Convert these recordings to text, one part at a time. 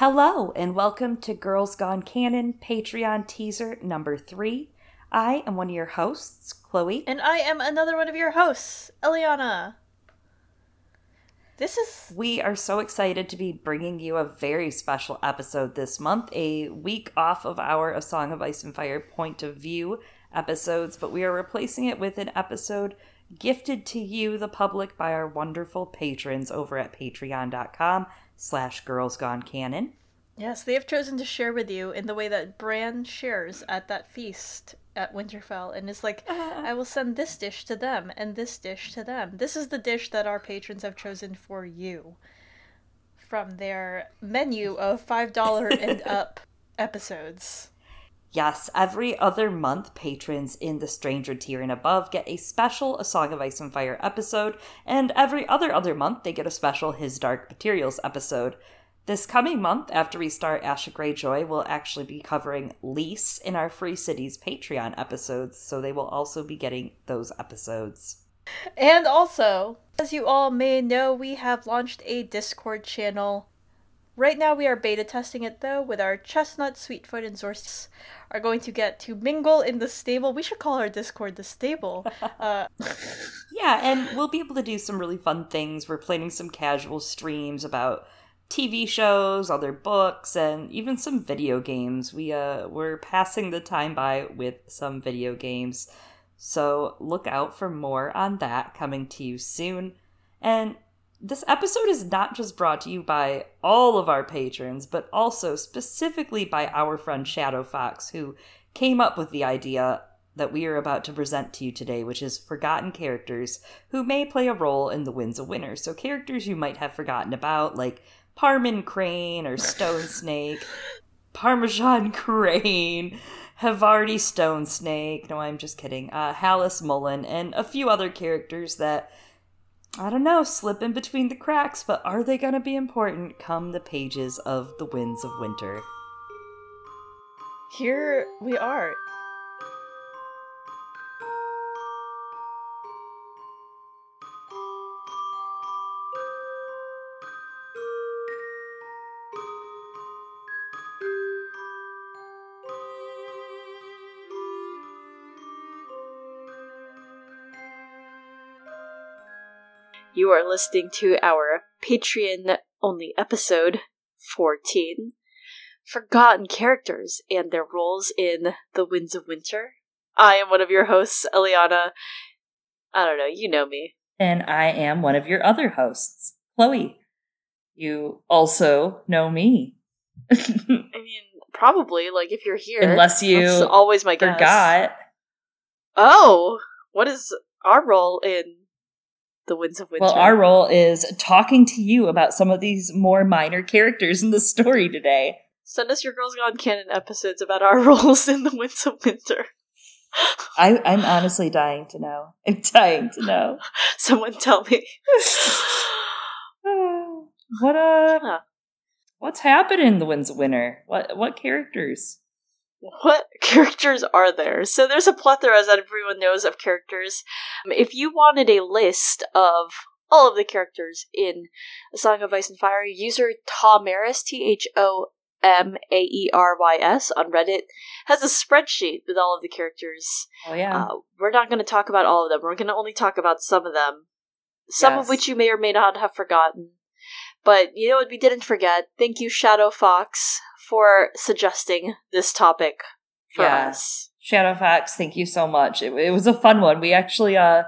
Hello, and welcome to Girls Gone Canon Patreon teaser number three. I am one of your hosts, Chloe. And I am another one of your hosts, Eliana. This is. We are so excited to be bringing you a very special episode this month, a week off of our A Song of Ice and Fire point of view episodes, but we are replacing it with an episode gifted to you, the public, by our wonderful patrons over at patreon.com slash girls gone canon. Yes, they have chosen to share with you in the way that Bran shares at that feast at Winterfell and is like, I will send this dish to them and this dish to them. This is the dish that our patrons have chosen for you from their menu of $5 and up episodes. Yes, every other month, patrons in the Stranger tier and above get a special A Song of Ice and Fire episode, and every other other month, they get a special His Dark Materials episode. This coming month, after we start Asha Greyjoy, we'll actually be covering Lys in our Free Cities Patreon episodes, so they will also be getting those episodes. And also, as you all may know, we have launched a Discord channel. Right now, we are beta testing it though, with our Chestnut, Sweetfoot, and Zorst are going to get to mingle in the stable. We should call our Discord the stable. Uh, yeah, and we'll be able to do some really fun things. We're planning some casual streams about TV shows, other books, and even some video games. We uh we're passing the time by with some video games. So look out for more on that coming to you soon. And this episode is not just brought to you by all of our patrons, but also specifically by our friend Shadow Fox, who came up with the idea that we are about to present to you today, which is forgotten characters who may play a role in the Winds of Winter. So, characters you might have forgotten about, like Parmen Crane or Stone Snake, Parmesan Crane, Havarti Stone Snake. No, I'm just kidding. Uh, Hallis Mollen, and a few other characters that I don't know, slip in between the cracks, but are they going to be important come the pages of The Winds of Winter? here we are. You are listening to our Patreon only episode 14 Forgotten Characters and Their Roles in The Winds of Winter. I am one of your hosts, Eliana. I don't know, you know me. And I am one of your other hosts, Chloe. You also know me. I mean, probably, like, if you're here. Unless you always my guess. forgot. Oh, what is our role in The Winds of Winter? Well, our role is talking to you about some of these more minor characters in the story today. Send us your Girls Gone Canon episodes about our roles in The Winds of Winter. I, I'm honestly dying to know. I'm dying to know. Someone tell me. what uh Huh. what's happening in the Winds of Winter? What what characters? What characters are there? So there's a plethora, as everyone knows, of characters. Um, If you wanted a list of all of the characters in A Song of Ice and Fire, user Thomaerys, T H O M A E R Y S, on Reddit, has a spreadsheet with all of the characters. Oh yeah. Uh, we're not going to talk about all of them. We're going to only talk about some of them. Some of which you may or may not have forgotten. But you know what we didn't forget? Thank you, Shadow Fox, for suggesting this topic for Yeah. us. Shadow Fox, thank you so much. It, it was a fun one. We actually uh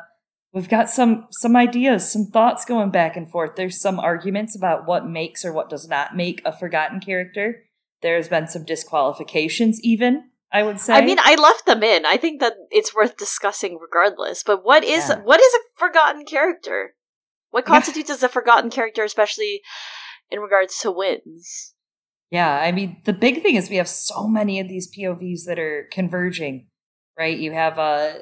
we've got some some ideas, some thoughts going back and forth. There's some arguments about what makes or what does not make a forgotten character. There's been some disqualifications even, I would say. I mean, I left them in. I think that it's worth discussing regardless. But what is Yeah. what is a forgotten character? What constitutes as a forgotten character, especially in regards to wins? Yeah, I mean, the big thing is we have so many of these POVs that are converging, right? You have uh,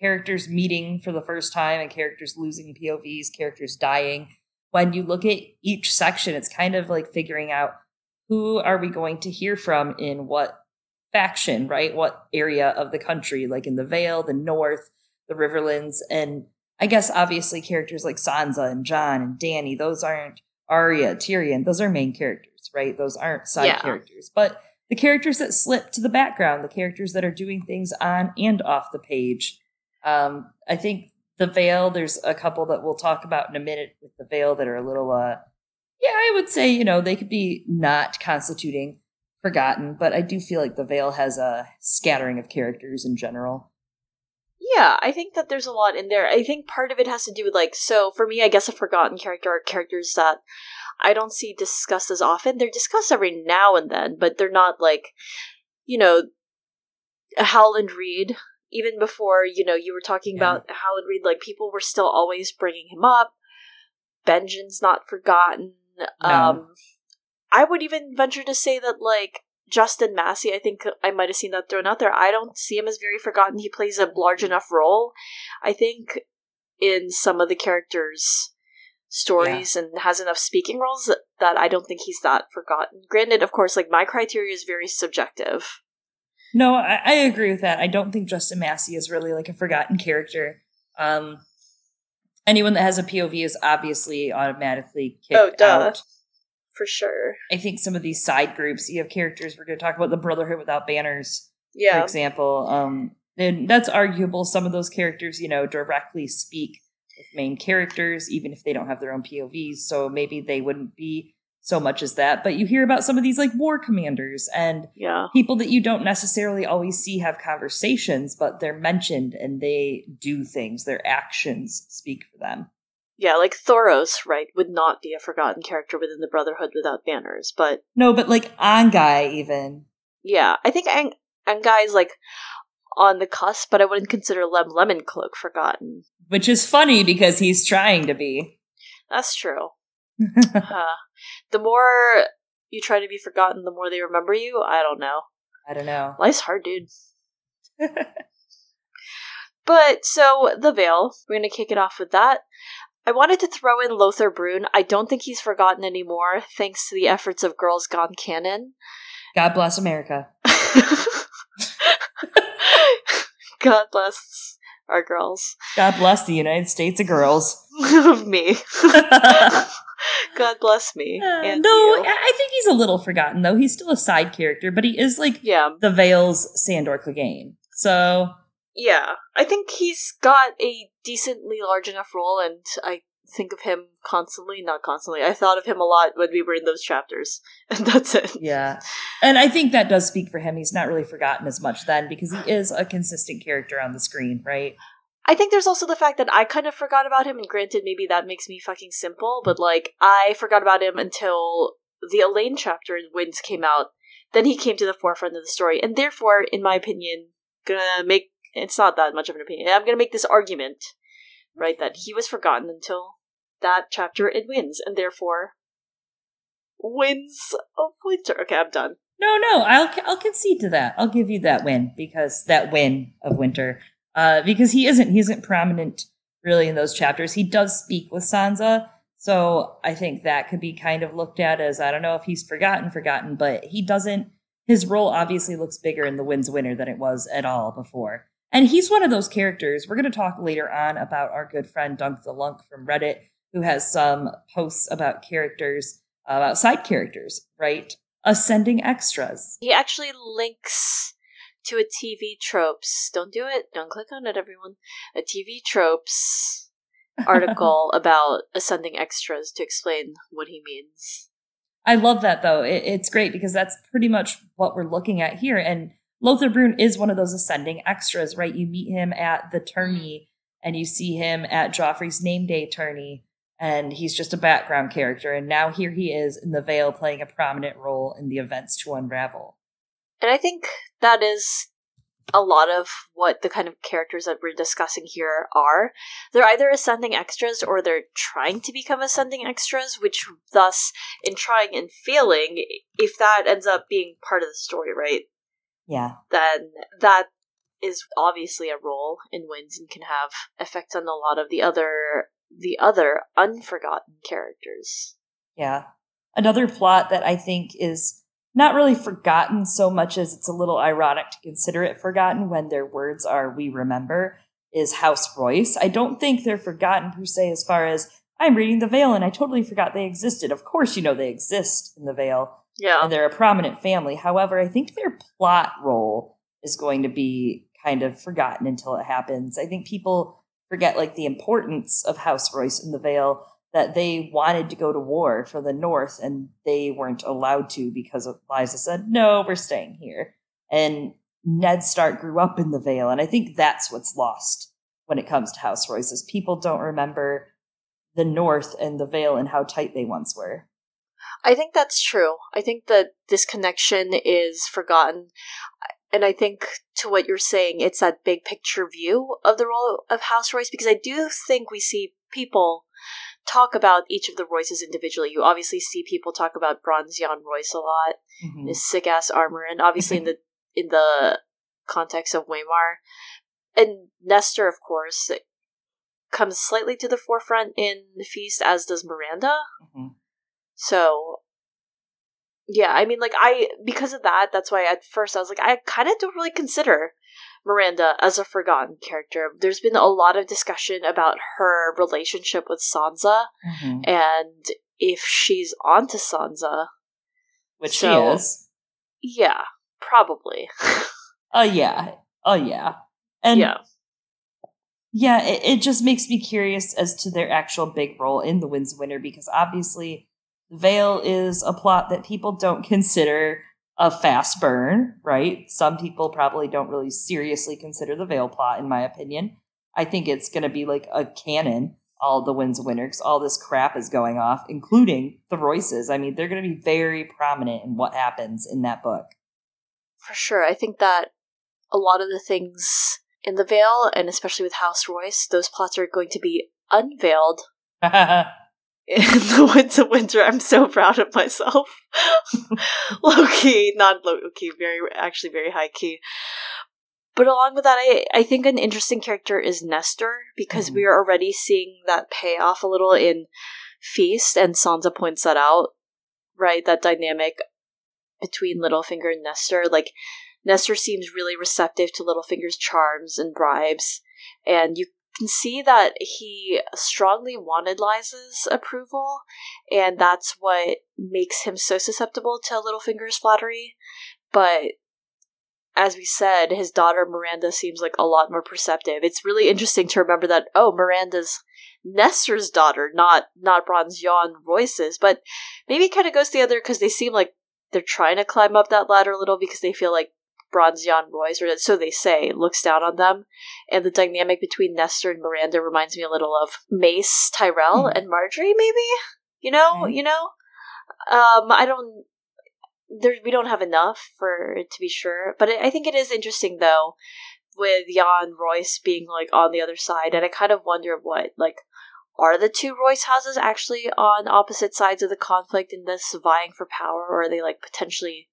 characters meeting for the first time and characters losing POVs, characters dying. When you look at each section, it's kind of like figuring out who are we going to hear from in what faction, right? What area of the country, like in the Vale, the North, the Riverlands, and I guess obviously characters like Sansa and Jon and Dany, those aren't Arya, Tyrion, those are main characters, right? Those aren't side Yeah. characters. But the characters that slip to the background, the characters that are doing things on and off the page. Um, I think the Vale, there's a couple that we'll talk about in a minute with the Vale that are a little, uh, yeah, I would say, you know, they could be not constituting forgotten, but I do feel like the Vale has a scattering of characters in general. Yeah, I think that there's a lot in there. I think part of it has to do with like so for me, I guess a forgotten character are characters that I don't see discussed as often. They're discussed every now and then, but they're not like you know Howland Reed. Even before you know you were talking Yeah. about Howland Reed, like people were still always bringing him up. Benjen's not forgotten. No. Um, I would even venture to say that like Justin Massey, I think I might have seen that thrown out there. I don't see him as very forgotten. He plays a large enough role, I think, in some of the characters' stories and has enough speaking roles that, that I don't think he's that forgotten. Granted, of course, like my criteria is very subjective. No, I, I agree with that. I don't think Justin Massey is really like a forgotten character. Um, anyone that has a POV is obviously automatically kicked Oh, duh. out. For sure. I think some of these side groups, you have characters. We're going to talk about the Brotherhood without banners, yeah. for example. Um, and that's arguable. Some of those characters, you know, directly speak with main characters, even if they don't have their own POVs. So maybe they wouldn't be so much as that. But you hear about some of these like war commanders and Yeah. people that you don't necessarily always see have conversations, but they're mentioned and they do things. Their actions speak for them. Yeah, like Thoros, right, would not be a forgotten character within the Brotherhood without banners, but No, but like Anguy even. yeah, I think Ang- Anguy is like on the cusp, but I wouldn't consider Lem Lemon Cloak forgotten. Which is funny because he's trying to be. That's true. Uh, the more you try to be forgotten, the more they remember you. I don't know. I don't know. Life's hard, dude. But so the Vale, we're gonna kick it off with that. I wanted to throw in Lothor Brune. I don't think he's forgotten anymore, thanks to the efforts of Girls Gone Canon. God bless America. God bless our girls. God bless the United States of girls. me. God bless me. Uh, and no, you. I I think he's a little forgotten though. He's still a side character, but he is like Yeah. the Vale's Sandor Clegane. So Yeah. I think he's got a decently large enough role, and I think of him constantly. Not constantly. I thought of him a lot when we were in those chapters. And that's it. yeah, and I think that does speak for him. He's not really forgotten as much then because he is a consistent character on the screen, right? I think there's also the fact that I kind of forgot about him, and granted, maybe that makes me fucking simple, but like, I forgot about him until the Alayne chapter in Winds came out. Then he came to the forefront of the story, and therefore, in my opinion, gonna make it's not that much of an opinion. I'm gonna make this argument, right, that he was forgotten until that chapter it wins, and therefore, wins of Winter. Okay, I'm done. No, no, I'll I'll concede to that. I'll give you that win because that win of Winter, uh, because he isn't he isn't prominent really in those chapters. He does speak with Sansa, so I think that could be kind of looked at as I don't know if he's forgotten, forgotten, but he doesn't. His role obviously looks bigger in the Winds Winter than it was at all before, and he's one of those characters. We're going to talk later on about our good friend Dunk the Lunk from Reddit, who has some posts about characters, about side characters, right? Ascending extras. He actually links to a TV tropes. Don't do it. Don't click on it, everyone. A TV tropes article about ascending extras to explain what he means. I love that though. It, it's great because that's pretty much what we're looking at here. And Lothor Brune is one of those ascending extras, right? You meet him at the tourney and you see him at Joffrey's name day tourney, and he's just a background character. And now here he is in the Vale playing a prominent role in the events to unravel. And I think that is a lot of what the kind of characters that we're discussing here are. They're either ascending extras or they're trying to become ascending extras, which thus, in trying and failing, if that ends up being part of the story, right? Yeah. then that is obviously a role in wins and can have effects on a lot of the other the other unforgotten characters. Yeah. Another plot that I think is not really forgotten so much as it's a little ironic to consider it forgotten when their words are we remember is House Royce. I don't think they're forgotten per se as far as I'm reading the Vale and I totally forgot they existed. Of course you know they exist in the Vale, Yeah. and they're a prominent family. However, I think their plot role is going to be kind of forgotten until it happens. I think people forget like the importance of House Royce in the Vale that they wanted to go to war for the North and they weren't allowed to because Lysa said, "No, we're staying here." And Ned Stark grew up in the Vale, and I think that's what's lost when it comes to House Royces. People don't remember the North and the Vale and how tight they once were. I think that's true. I think that this connection is forgotten. And I think to what you're saying, it's that big picture view of the role of House Royce because I do think we see people talk about each of the Royces individually. You obviously see people talk about Bronze Yohn Royce a lot, Mhm. his sick ass armor, and obviously in the in the context of Waymar. And Nestor, of course, comes slightly to the forefront in the Feast, as does Myranda. Mhm. So yeah, I mean like I because of that, that's why at first I was like I kind of don't really consider Myranda as a forgotten character. There's been a lot of discussion about her relationship with Sansa Mhm. and if she's onto Sansa. Which So- she is. Yeah, probably. Oh yeah. Oh yeah. And yeah. yeah, it, it just makes me curious as to their actual big role in the Winds of Winter because obviously Vale is a plot that people don't consider a fast burn, right? Some people probably don't really seriously consider the Vale plot, in my opinion. I think it's going to be like a canon, all the Winds of Winter, because all this crap is going off, including the Royces. I mean, they're going to be very prominent in what happens in that book. For sure. I think that a lot of the things in the Vale, and especially with House Royce, those plots are going to be unveiled in the Winds of Winter. I'm so proud of myself. low key, not low key, very actually very high key. But along with that, I, I think an interesting character is Nestor because Mhm. we are already seeing that payoff a little in Feast, and Sansa points that out, right? That dynamic between Littlefinger and Nestor. Like, Nestor seems really receptive to Littlefinger's charms and bribes, and you can see that he strongly wanted Lysa's approval, and that's what makes him so susceptible to Littlefinger's flattery. But as we said, his daughter Myranda seems like a lot more perceptive. It's really interesting to remember that oh, Myranda's Nestor's daughter, not not Bronze Yohn Royce's, but maybe it kind of goes the other because they seem like they're trying to climb up that ladder a little because they feel like Bronze Yohn Royce, or so they say, looks down on them. And the dynamic between Nestor and Myranda reminds me a little of Mace, Tyrell, Mhm. and Margaery, maybe? You know, Okay. you know? Um, I don't there we don't have enough for it to be sure, but I I think it is interesting though with Yohn Royce being like on the other side, and I kind of wonder what like are the two Royce houses actually on opposite sides of the conflict in this vying for power, or are they like potentially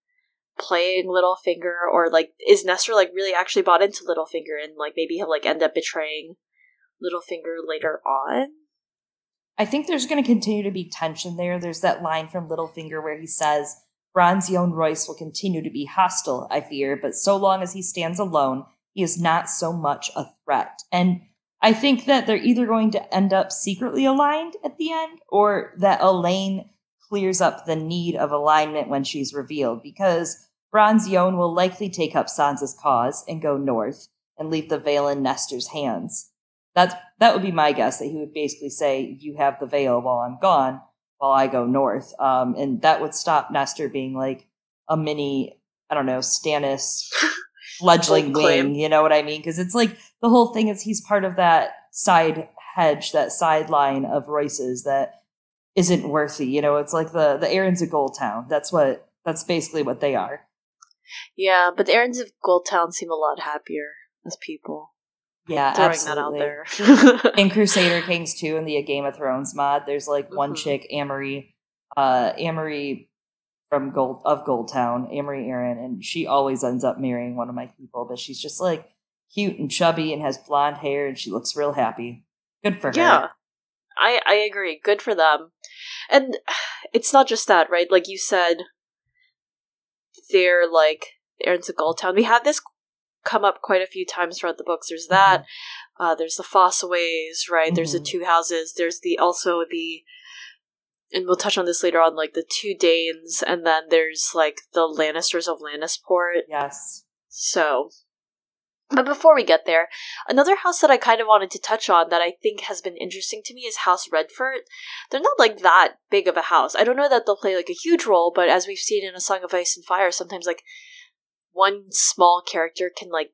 playing Littlefinger, or like is Nestor like really actually bought into Littlefinger and like maybe he'll like end up betraying Littlefinger later on? I think there's going to continue to be tension there. There's that line from Littlefinger where he says, Bronze Yohn Royce will continue to be hostile, I fear, but so long as he stands alone, he is not so much a threat. And I think that they're either going to end up secretly aligned at the end, or that Alayne clears up the need of alignment when she's revealed, because Bronze Yohn will likely take up Sansa's cause and go north and leave the Vale in Nestor's hands. That's that would be my guess that he would basically say, "You have the Vale while I'm gone, while I go north," um, and that would stop Nestor being like a mini, I don't know, Stannis fledgling wing. You know what I mean? Because it's like the whole thing is he's part of that side hedge, that sideline of Royce's that isn't worthy. You know, it's like the the Arryn's of Gulltown. That's what that's basically what they are. Yeah, but the Arryns of Gulltown seem a lot happier as people. Yeah, Throwing absolutely. that out there. in Crusader Kings 2 in the Game of Thrones mod, there's like one Mhm. chick, Amory, uh, Amory from Gold of Gulltown, Amory Arryn, and she always ends up marrying one of my people, but she's just like cute and chubby and has blonde hair and she looks real happy. Good for her. Yeah. I I agree. Good for them. And it's not just that, right? Like you said, they're like Arryn's of Gulltown. We have this come up quite a few times throughout the books. There's that. Uh, there's the Fossaways, right? There's the Mhm. two houses. There's the also the and we'll touch on this later on, like the two Daynes, and then there's like the Lannisters of Lannisport. Yes. So, but before we get there, another house that I kind of wanted to touch on that I think has been interesting to me is House Redford. They're not like that big of a house. I don't know that they'll play like a huge role, but as we've seen in A Song of Ice and Fire, sometimes like one small character can like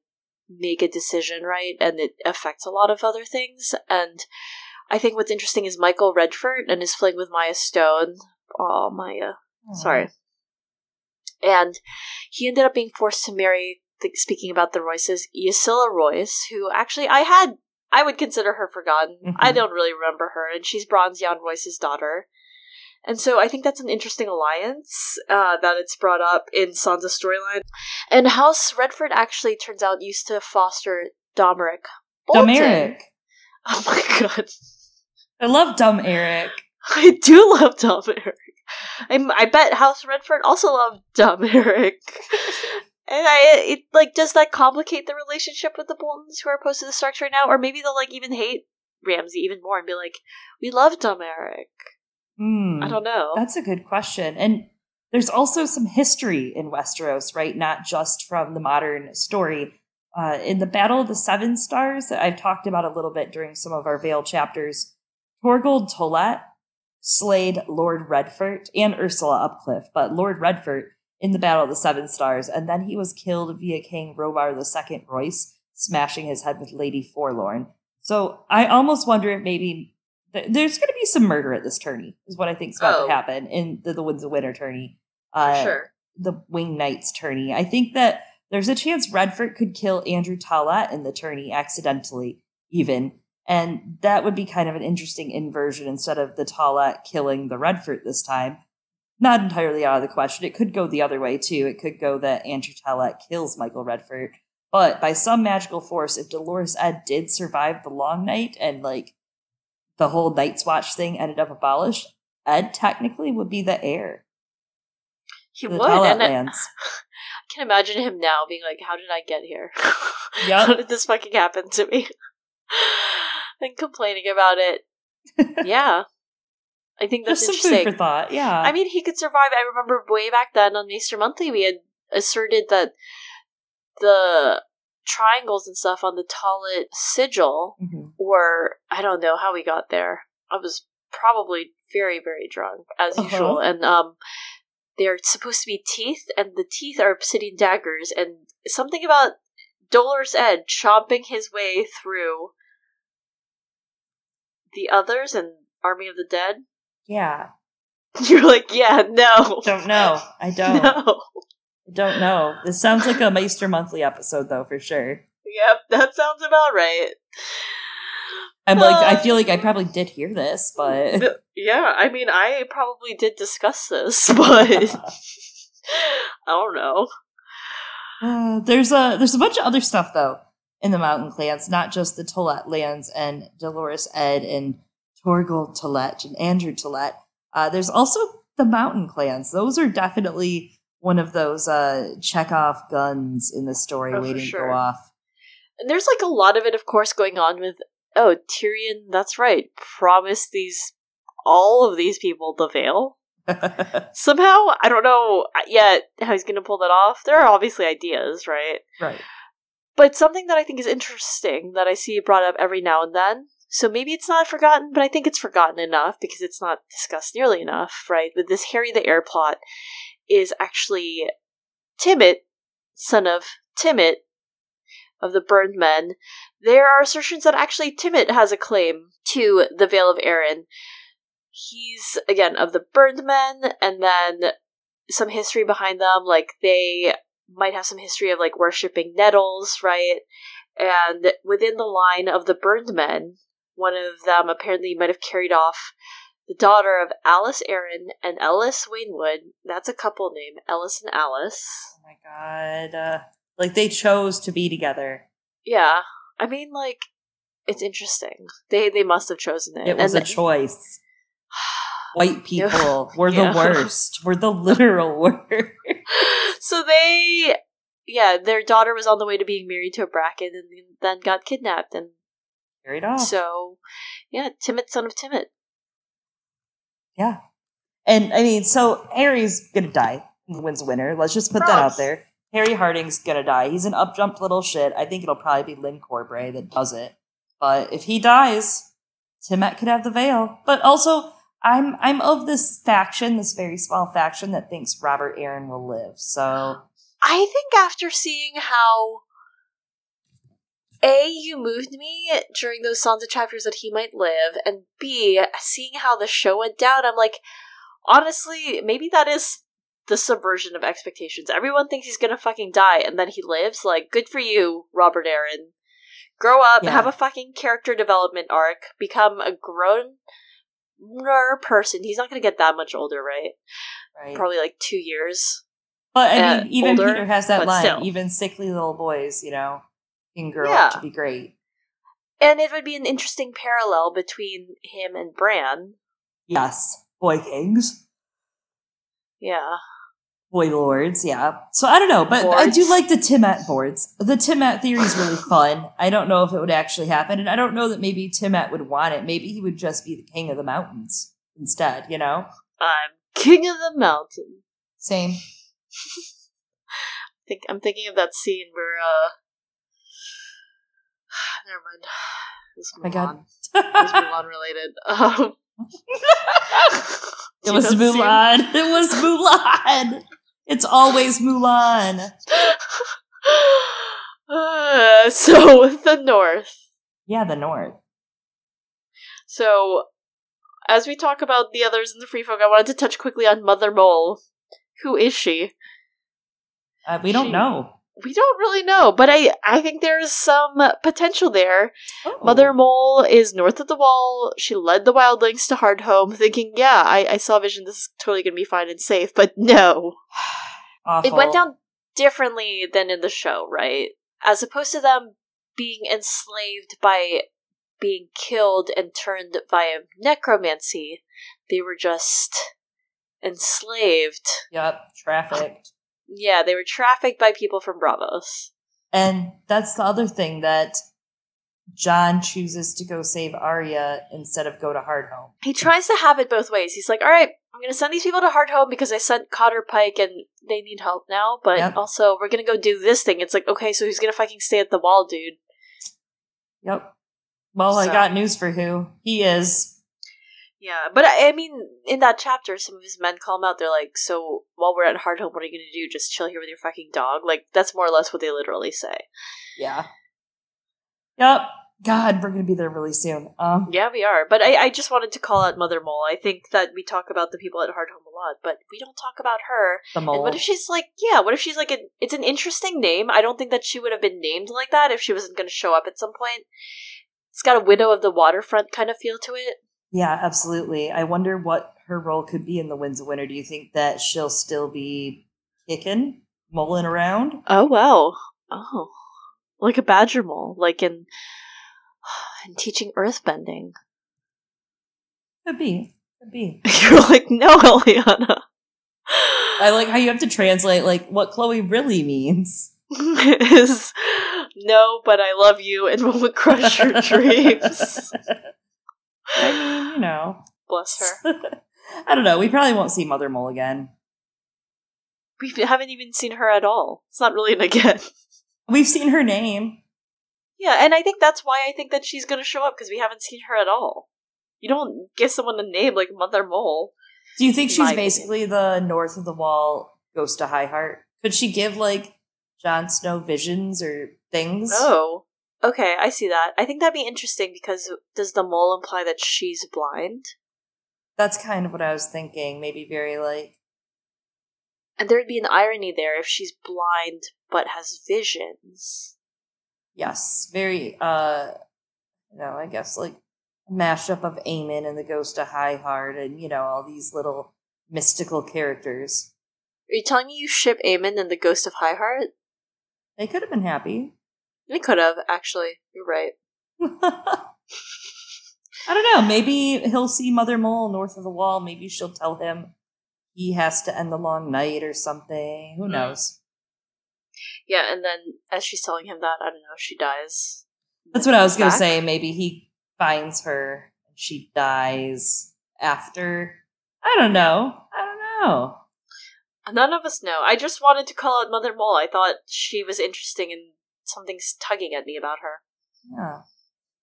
make a decision, right? And it affects a lot of other things. And I think what's interesting is Michael Redford and his fling with Mya Stone. Oh, Mya. Aww. Sorry. And he ended up being forced to marry speaking about the Royces, Ysilla Royce, who actually I had I would consider her forgotten. Mm-hmm. I don't really remember her, and she's Bronze Yohn Royce's daughter. And so I think that's an interesting alliance uh, that it's brought up in Sansa's storyline. And House Redford actually turns out used to foster Domeric. Bolton. Domeric. Oh my god. I love Dumb Eric. I do love Dumb Eric. I, I bet House Redford also loved Dumb Eric. And I, it, like, does that complicate the relationship with the Boltons who are opposed to the Starks right now? Or maybe they'll, like, even hate Ramsay even more and be like, we love Dumb Eric. Mm, I don't know. That's a good question. And there's also some history in Westeros, right? Not just from the modern story. Uh, in the Battle of the Seven Stars that I've talked about a little bit during some of our Vale chapters, Torgold Tollett slayed Lord Redford and Ursula Upcliff, but Lord Redford in the Battle of the Seven Stars, and then he was killed via King Robar II Royce, smashing his head with Lady Forlorn. So I almost wonder if maybe th- there's going to be some murder at this tourney, is what I think is about oh. to happen in the, the Winds of Winter tourney. Uh, sure. The Wing Knights tourney. I think that there's a chance Redford could kill Andrew Tollett in the tourney accidentally, even. And that would be kind of an interesting inversion instead of the Tollett killing the Redford this time not entirely out of the question. It could go the other way too. It could go that Andrew Tollett kills Michael Redford. But by some magical force, if Dolorous Edd did survive the long night and like the whole Night's Watch thing ended up abolished, Edd technically would be the heir. He would, and lands. I can imagine him now being like, "How did I get here? Yep. How did this fucking happen to me?" and complaining about it. yeah, I think that's Just some interesting. food for thought. Yeah. I mean, he could survive. I remember way back then on Maester Monthly, we had asserted that the triangles and stuff on the Tollett sigil mm-hmm. were. I don't know how we got there. I was probably very, very drunk as uh-huh. usual, and um, they're supposed to be teeth, and the teeth are obsidian daggers, and something about Dolorous Edd chomping his way through the others and Army of the Dead yeah. You're like, yeah, no. Don't know. I don't. No. I don't know. This sounds like a Maester Monthly episode, though, for sure. Yep, that sounds about right. I'm like, uh, I feel like I probably did hear this, but yeah, I mean, I probably did discuss this, but I don't know. Uh, there's a there's a bunch of other stuff though in the Mountain Clans, not just the Tollett lands and Dolorous Edd and Torgold Tollett and Andrew Tollett. Uh, there's also the Mountain Clans. Those are definitely one of those uh, Chekhov guns in the story oh, waiting sure. to go off. And there's like a lot of it, of course, going on with oh Tyrion. That's right. Promised these all of these people the Vale. Somehow, I don't know yet how he's going to pull that off. There are obviously ideas, right? Right. But something that I think is interesting that I see brought up every now and then so maybe it's not forgotten, but I think it's forgotten enough because it's not discussed nearly enough, right? But this Harry the Heir plot is actually Timett, son of Timett of the Burned Men. There are assertions that actually Timett has a claim to the Vale of Arryn. He's, again, of the Burned Men, and then some history behind them, like they might have some history of like worshipping nettles, right? And within the line of the Burned Men, one of them apparently might have carried off the daughter of Alice Arryn and Ellis Waynwood. That's a couple name, Ellis and Alice. Oh my god. Uh, like they chose to be together. Yeah. I mean like it's interesting. They they must have chosen it. It was and a choice. White people were the yeah. worst. We're the literal worst. so they yeah, their daughter was on the way to being married to a Bracken and then got kidnapped and Carried off. So, yeah, Timett, son of Timett. Yeah. And I mean, so Harry's gonna die. He wins winner. Let's just put that out there. Harry Hardyng's gonna die. He's an upjumped little shit. I think it'll probably be Lyn Corbray that does it. But if he dies, Timett could have the Vale. But also, I'm I'm of this faction, this very small faction that thinks Robert Arryn will live. So I think after seeing how A, you moved me during those Sansa chapters that he might live, and B, seeing how the show went down, I'm like, honestly, maybe that is the subversion of expectations. Everyone thinks he's gonna fucking die, and then he lives. Like, good for you, Robert Arryn. Grow up, Yeah. have a fucking character development arc, become a grown person. He's not gonna get that much older, right? right. Probably like two years. But I uh, mean, even older, Petyr has that line. still. Even sickly little boys, you know, can grow Yeah. to be great. And it would be an interesting parallel between him and Bran. Yes, boy kings, Yeah. boy lords. Yeah. So I don't know, but I do like the Timett boards. The Timett theory is really fun. I don't know if it would actually happen, and I don't know that maybe Timett would want it. Maybe he would just be the king of the mountains instead. You know, I'm king of the mountain. same. I think I'm thinking of that scene where uh never mind. This God. Mulan. It was Mulan related. Um, It was Mulan. It was Mulan. It's always Mulan. Uh, so the North. Yeah, the North. So as we talk about the others in the Free Folk, I wanted to touch quickly on Mother Mole. Who is she? Uh, we don't know. We don't really know, but I I think there's some potential there. Oh. Mother Mole is north of the wall. She led the wildlings to Hardhome, thinking, yeah, I, I saw Vision, this is totally gonna be fine and safe, but no. Awful. It went down differently than in the show, right? As opposed to them being enslaved by being killed and turned via necromancy, they were just enslaved. Yep, trafficked. Yeah, they were trafficked by people from Braavos. And that's the other thing that Jon chooses to go save Arya instead of go to Hardhome. He tries to have it both ways. He's like, all right, I'm going to send these people to Hardhome because I sent Cotter Pike and they need help now, but Yep. also we're going to go do this thing. It's like, okay, so who's going to fucking stay at the wall, dude? Yep. Well, I got news for who. He is. Yeah, but I, I mean, in that chapter, some of his men call him out. They're like, so while we're at Hardhome, what are you going to do? Just chill here with your fucking dog? Like, that's more or less what they literally say. Yeah. Yep. God, we're gonna be there really soon. Um, Yeah, we are. But I, I just wanted to call out Mother Mole. I think that we talk about the people at Hardhome a lot, but we don't talk about her. the And mole. what if she's like, yeah, what if she's like, an, it's an interesting name. I don't think that she would have been named like that if she wasn't going to show up at some point. It's got a Widow of the Waterfront kind of feel to it. Yeah, absolutely. I wonder what her role could be in the Winds of Winter. Do you think that she'll still be kicking, mulling around? Oh, wow. Oh. Like a badger mole, like in, in teaching earthbending. Could be. Could be. You're like, no, Eliana. I like how you have to translate like what Chloe really means. is no, but I love you and will crush your dreams. I mean, you know. Bless her. I don't know. We probably won't see Mother Mole again. We haven't even seen her at all. It's not really an again. We've seen her name. Yeah, and I think that's why I think that she's going to show up because we haven't seen her at all. You don't give someone a name like Mother Mole. Do you think she's My- basically the north of the wall ghost to High Heart? Could she give like Jon Snow visions or things? Oh, okay, I see that. I think that'd be interesting because does the mole imply that she's blind? That's kind of what I was thinking. Maybe very like And there'd be an irony there if she's blind but has visions. yes, very uh you know, I guess like a mashup of Aemon and the ghost of High Heart and you know, all these little mystical characters. Are you telling me you ship Aemon and the Ghost of High Heart? They could have been happy. They could have, actually. You're right. I don't know. Maybe he'll see Mother Mole north of the wall. Maybe she'll tell him he has to end the long night or something. Who Mm. knows? Yeah, and then as she's telling him that, I don't know, she dies. That's what I was going to say. Maybe he finds her and she dies after. I don't know. I don't know. None of us know. I just wanted to call out Mother Mole. I thought she was interesting and something's tugging at me about her. Yeah.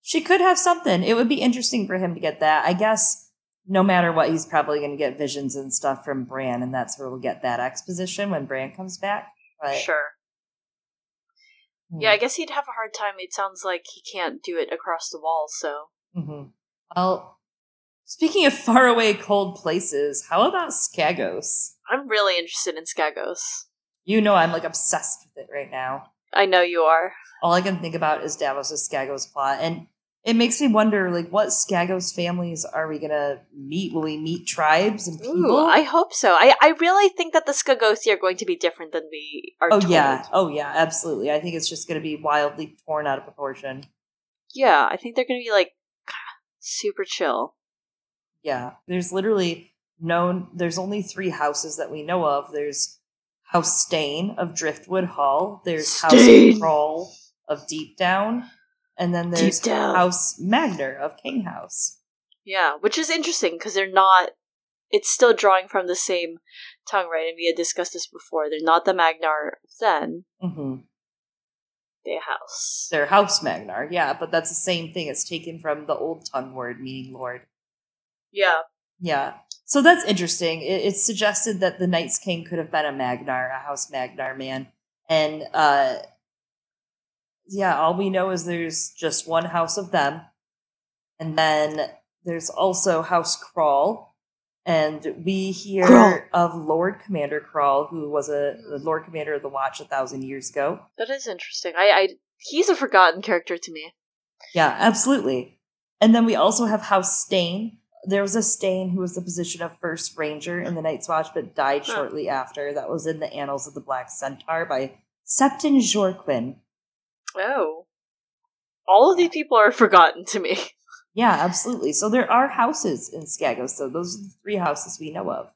She could have something. It would be interesting for him to get that. I guess no matter what, he's probably going to get visions and stuff from Bran, and that's where we'll get that exposition when Bran comes back. But, Sure. hmm. Yeah, I guess he'd have a hard time. It sounds like he can't do it across the wall, so. Mm-hmm. Well, speaking of faraway cold places, how about Skagos? I'm really interested in Skagos. You know I'm like obsessed with it right now. I know you are. All I can think about is Davos' Skagos plot, and it makes me wonder, like, what Skagos families are we gonna meet? Will we meet tribes and people? Ooh, I hope so. I, I really think that the Skagosi are going to be different than we are oh told. yeah, oh yeah, absolutely. I think it's just gonna be wildly torn out of proportion. Yeah, I think they're going to be like super chill. Yeah, there's literally no. There's only three houses that we know of. There's House Stane of Driftwood Hall. There's Stane. House Crowl of Deep Down, and then Deep there's Down. House Magnar of King House. Yeah, which is interesting because they're not. It's still drawing from the same tongue, right? And we had discussed this before. They're not the Magnar then. hmm They're house. They're House Magnar, yeah, but that's the same thing. It's taken from the old tongue word meaning lord. Yeah. Yeah. So that's interesting. It, it's suggested that the Night's King could have been a Magnar, a House Magnar man. And uh yeah, all we know is there's just one house of them. And then there's also House Crowl. And we hear Crowl. of Lord Commander Crowl, who was a the Lord Commander of the Watch a thousand years ago. That is interesting. I, I he's a forgotten character to me. Yeah, absolutely. And then we also have House Stane. There was a Stane who was the position of first ranger in the Night's Watch, but died Huh. shortly after. That was in the Annals of the Black Centaur by Septon Jorquin. Oh. All of these people are forgotten to me. Yeah, absolutely. So there are houses in Skagos. So those are the three houses we know of.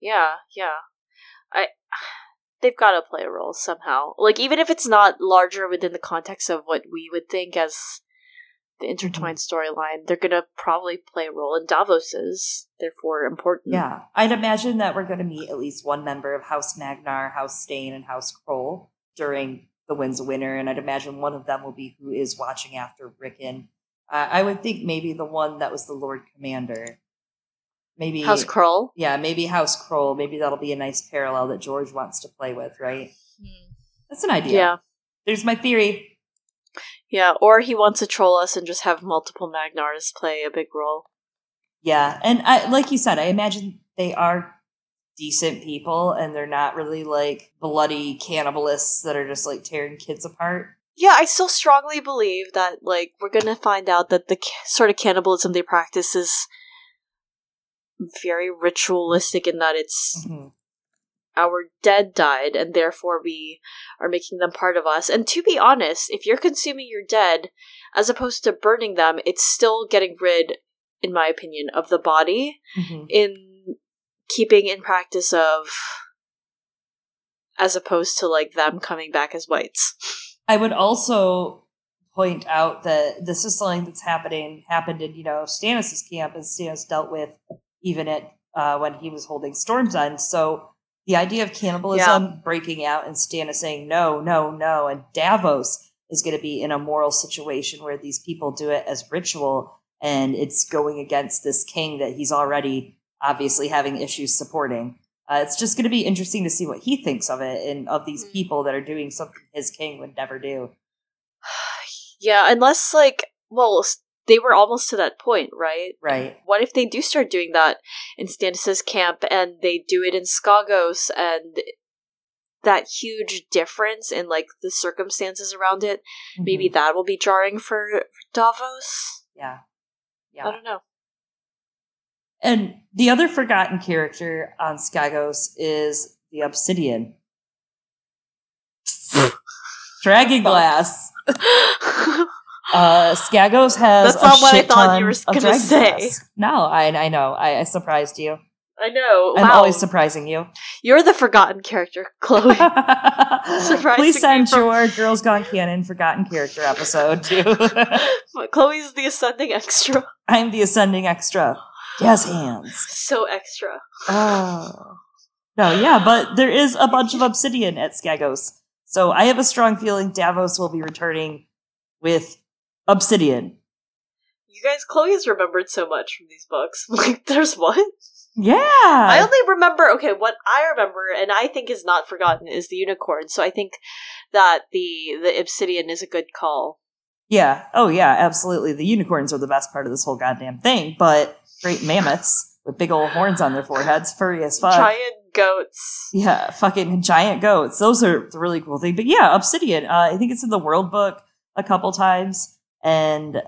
Yeah, yeah. I they've got to play a role somehow. Like even if it's not larger within the context of what we would think as the intertwined storyline, they're gonna probably play a role. in Davos's, therefore important. Yeah, I'd imagine that we're going to meet at least one member of House Magnar, House Stain, and House Crowl during the Winds of Winter, and I'd imagine one of them will be who is watching after Rickon. Uh, I would think maybe the one that was the Lord Commander. Maybe House Crowl. Yeah, maybe House Crowl. Maybe that'll be a nice parallel that George wants to play with, right? That's an idea. Yeah, There's my theory. Yeah. Or he wants to troll us and just have multiple Magnars play a big role. Yeah, and I, like you said, I imagine they are decent people, and they're not really like bloody cannibalists that are just like tearing kids apart. Yeah, I still strongly believe that like we're gonna find out that the ca- sort of cannibalism they practice is very ritualistic in that it's Mhm. Our dead died and therefore we are making them part of us. And to be honest, if you're consuming your dead as opposed to burning them, it's still getting rid, in my opinion, of the body Mhm. in keeping in practice of as opposed to like them coming back as whites. I would also point out that this is something that's happening happened in you know Stannis's camp, and Stannis dealt with even at uh, when he was holding Storm's End. So the idea of cannibalism breaking out and Stannis saying no, no, no, and Davos is going to be in a moral situation where these people do it as ritual, and it's going against this king that he's already obviously having issues supporting. Uh, it's just going to be interesting to see what he thinks of it and of these Mm. people that are doing something his king would never do. yeah, unless like well, they were almost to that point, right? Right. What if they do start doing that in Stannis's camp and they do it in Skagos and that huge difference in like the circumstances around it, maybe Mhm. that will be jarring for, for Davos. Yeah. Yeah. I don't know. And the other forgotten character on Skagos is the Obsidian. Dragon Glass. Uh, Skagos has That's not what I thought you were of gonna say. No, I I know. I, I surprised you. I know. I'm wow. always surprising you. You're the forgotten character, Chloe. Please to send from- your Girls Gone Canon forgotten character episode to Chloe's the ascending extra. I'm the ascending extra. Yes, hands. So extra. Oh. No, yeah, but there is a bunch of obsidian at Skagos. So I have a strong feeling Davos will be returning with obsidian. You guys, Chloe has remembered so much from these books. Like, there's what? Yeah. I only remember, okay, what I remember and I think is not forgotten is the unicorn. So I think that the the obsidian is a good call. Yeah. Oh, yeah, absolutely. The unicorns are the best part of this whole goddamn thing, but great mammoths with big old horns on their foreheads, furry as fuck. Giant goats. Yeah, fucking giant goats. Those are the really cool thing. But yeah, Obsidian. Uh, I think it's in the World Book a couple times, and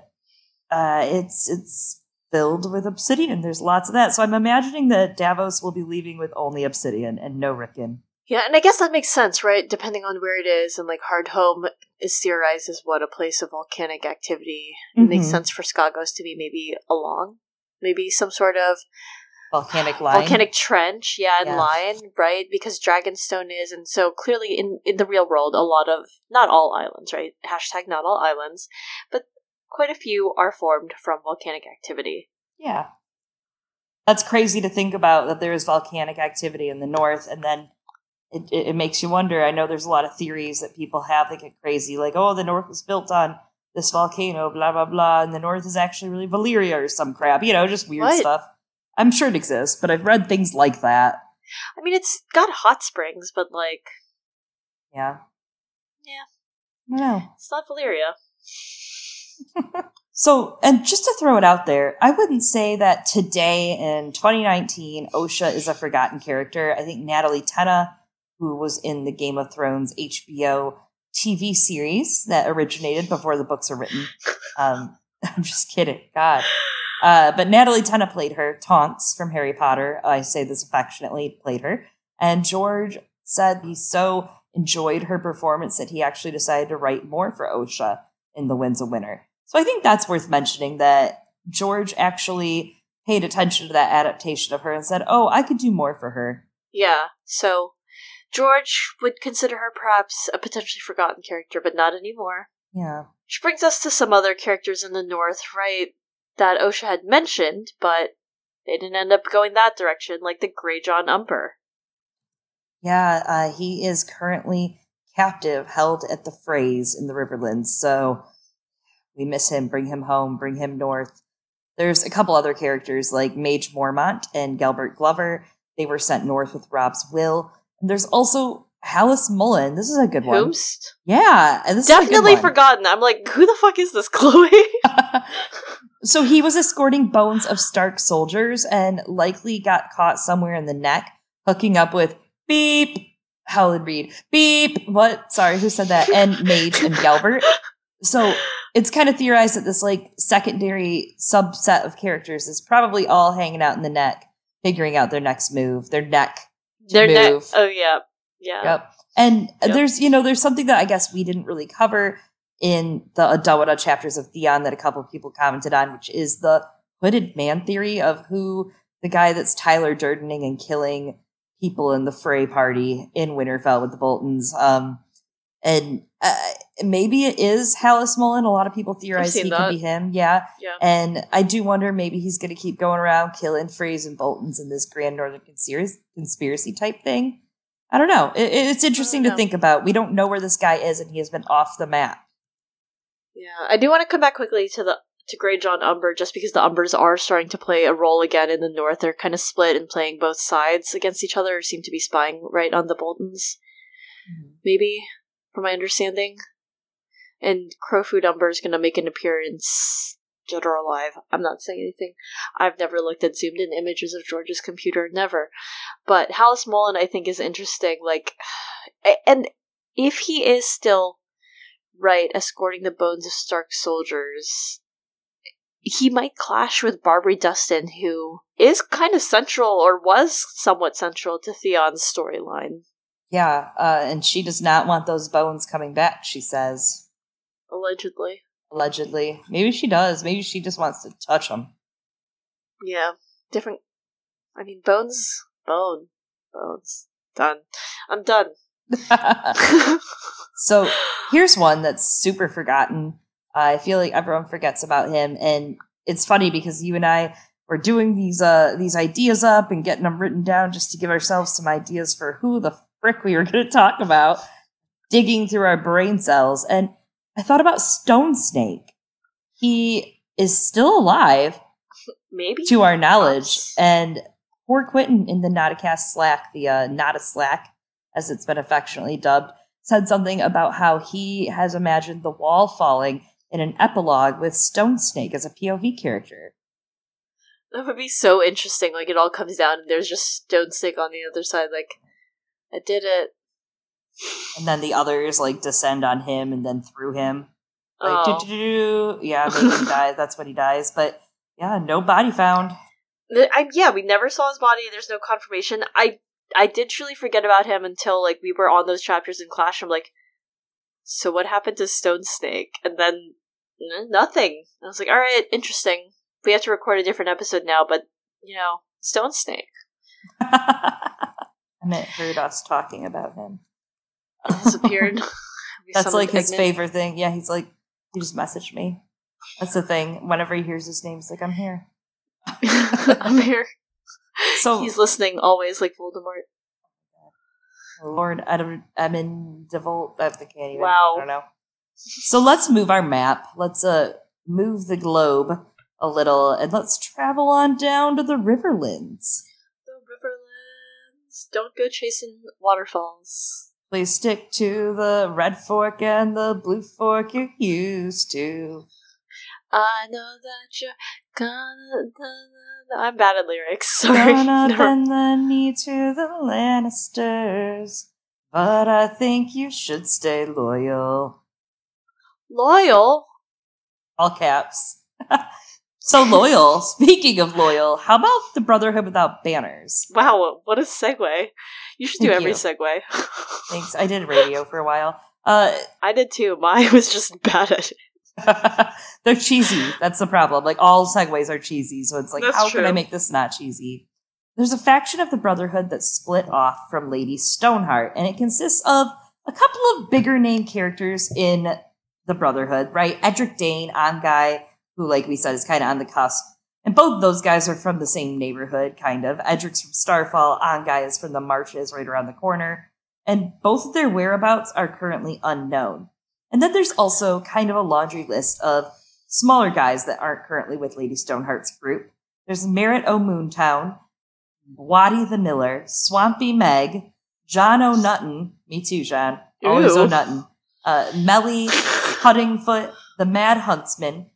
uh, it's it's filled with obsidian. There's lots of that. So I'm imagining that Davos will be leaving with only obsidian and no Rickon. Yeah, and I guess that makes sense, right? Depending on where it is, and like Hardhome is theorized as what a place of volcanic activity. It makes Mhm. sense for Skagos to be maybe along, maybe some sort of Volcanic line. volcanic trench, yeah, and Yeah. line, right? Because Dragonstone is, and so clearly in in the real world, a lot of not all islands, right? Hashtag not all islands, but quite a few are formed from volcanic activity. Yeah. That's crazy to think about that there is volcanic activity in the north and then it, it, it makes you wonder. I know there's a lot of theories that people have that get crazy, like, oh, the north was built on this volcano, blah, blah, blah, and the north is actually really Valyria or some crap, you know, just weird What? stuff. I'm sure it exists, but I've read things like that. I mean, it's got hot springs, but like Yeah. Yeah. I don't know. it's not Valyria. So, and just to throw it out there, I wouldn't say that today in 2019, Osha is a forgotten character. I think Natalie Tena, who was in the Game of Thrones HBO TV series that originated before the books were written. Um, I'm just kidding. God. Uh, but Natalie Tena played her. Tonks from Harry Potter, I say this affectionately, played her. And George said he so enjoyed her performance that he actually decided to write more for Osha in The Winds of Winter. So I think that's worth mentioning that George actually paid attention to that adaptation of her and said, "Oh, I could do more for her." Yeah, so George would consider her perhaps a potentially forgotten character, but not anymore. Yeah. Which brings us to some other characters in the north, right? That Osha had mentioned, but they didn't end up going that direction, like the Greatjon Umber. Yeah, uh, he is currently captive, held at the Freys in the Riverlands. So we miss him. Bring him home. Bring him north. There's a couple other characters like Maege Mormont and Galbart Glover. They were sent north with Robb's will. And there's also Hallis Mollen. This is a good one. Whomst? Yeah, and this is a Definitely forgotten. I'm like, who the fuck is this, Chloe? so he was escorting bones of Stark soldiers and likely got caught somewhere in the neck, hooking up with beep, Howland Reed, beep, what? Sorry, who said that? And Maege and Galbart. So it's kind of theorized that this like secondary subset of characters is probably all hanging out in the neck, figuring out their next move, their neck. Their neck. Oh, yeah. Yeah. Yep. And Yep. there's, you know, there's something that I guess we didn't really cover in the Adawada chapters of Theon that a couple of people commented on, which is the hooded man theory of who the guy that's Tyler Durdening and killing people in the Frey party in Winterfell with the Boltons. Um, and uh, maybe it is Hallis Mollen. A lot of people theorize he that. could be him. Yeah. Yeah. And I do wonder maybe he's going to keep going around killing Freys and Boltons in this Grand Northern conspiracy, conspiracy type thing. I don't know. It, it's interesting to know. think about. We don't know where this guy is, and he has been off the map. Yeah, I do want to come back quickly to the to Greatjon Umber, just because the Umbers are starting to play a role again in the North. They're kind of split and playing both sides against each other, or seem to be spying right on the Boltons. Mm-hmm. Maybe, from my understanding. And Crowfood Umber is going to make an appearance, dead or alive. I'm not saying anything. I've never looked at zoomed in images of George's computer, never. But Hallis Mollen, I think, is interesting. Like, and if he is still right escorting the bones of Stark soldiers, he might clash with Barbrey Dustin, who is kind of central or was somewhat central to Theon's storyline. Yeah, uh, and she does not want those bones coming back. She says Allegedly. allegedly. Maybe she does. Maybe she just wants to touch them. Yeah. Different. I mean, bones. Bone. Bones. Done. I'm done. so here's one that's super forgotten. I feel like everyone forgets about him, and it's funny because you and I we're doing these uh these ideas up and getting them written down just to give ourselves some ideas for who the frick we were going to talk about, digging through our brain cells, and I thought about Stone Snake. He is still alive, maybe to our knowledge, and poor Quentin in the Notacast Slack, the uh, Not a Slack, as it's been affectionately dubbed, said something about how he has imagined the wall falling in an epilogue with Stone Snake as a POV character. That would be so interesting. Like it all comes down and there's just Stone Snake on the other side. Like, I did it. And then the others like descend on him and then through him. Like, Oh. yeah, make him die. That's when he dies. But yeah, no body found. I, yeah, we never saw his body. There's no confirmation. I I did truly forget about him until like we were on those chapters in Clash. I'm like, so what happened to Stone Snake? And then nothing. I was like, all right, interesting. We have to record a different episode now, but you know, Stone Snake I meant heard us talking about him. Uh, disappeared. We That's like his favorite thing. Yeah, he's like, he just messaged me. That's the thing. Whenever he hears his name, he's like, I'm here. I'm here. So, He's listening always, like Voldemort. Lord Edmund, Edmund DeVolt, I can't even. Wow. I don't know. So let's move our map. Let's uh move the globe a little and let's travel on down to the Riverlands. The Riverlands. Don't go chasing waterfalls. Please stick to the red fork and the blue fork you used to. I know that you're gonna. I'm bad at lyrics. Sorry. Gonna Never- bend the knee to the Lannisters, but I think you should stay loyal. Loyal. All caps. so loyal. Speaking of loyal, how about the Brotherhood without banners? Wow, what a segue. You should do every you. segue. Thanks. I did radio for a while. Uh, I did too. Mine was just bad at it. they're cheesy. That's the problem. Like all segues are cheesy, so it's like, That's how can I make this not cheesy? There's a faction of the Brotherhood that split off from Lady Stoneheart, and it consists of a couple of bigger name characters in the Brotherhood, right? Edric Dayne, on guy who, like we said, is kind of on the cusp. And both those guys are from the same neighborhood, kind of. Edric's from Starfall, Anguy is from the Marches right around the corner. And both of their whereabouts are currently unknown. And then there's also kind of a laundry list of smaller guys that aren't currently with Lady Stoneheart's group. There's Merrit O'Moontown, Watty the Miller, Swampy Meg, John O'Nutton, me too, John, always Ew. O'Nutton, uh, Melly, Puddingfoot, the Mad Huntsman,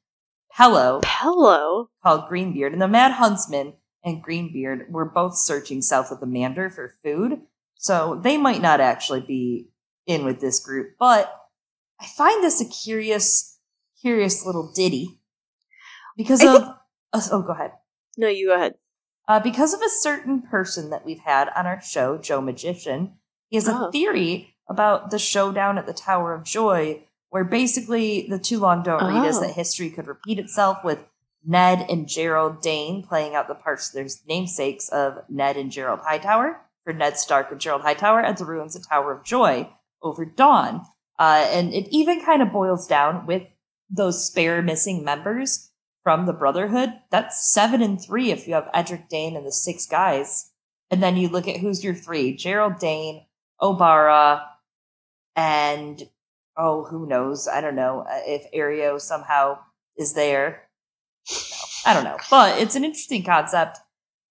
Hello, Hello. called Greenbeard, and the Mad Huntsman and Greenbeard were both searching south of the Mander for food, so they might not actually be in with this group. But I find this a curious, curious little ditty because I of. uh, oh, go ahead. No, you go ahead. Uh, because of a certain person that we've had on our show, Joe Magician, he has a Oh. theory about the showdown at the Tower of Joy, where basically the too long don't read is Oh. that history could repeat itself with Ned and Gerold Dayne playing out the parts of their namesakes of Ned and Gerold Hightower for Ned Stark and Gerold Hightower at the ruins of Tower of Joy over Dawn. Uh, and it even kind of boils down with those spare missing members from the Brotherhood. That's seven and three if you have Edric Dayne and the six guys. And then you look at who's your three Gerold Dayne, Obara, and oh, who knows? I don't know uh, if Areo somehow is there. I don't know. But it's an interesting concept,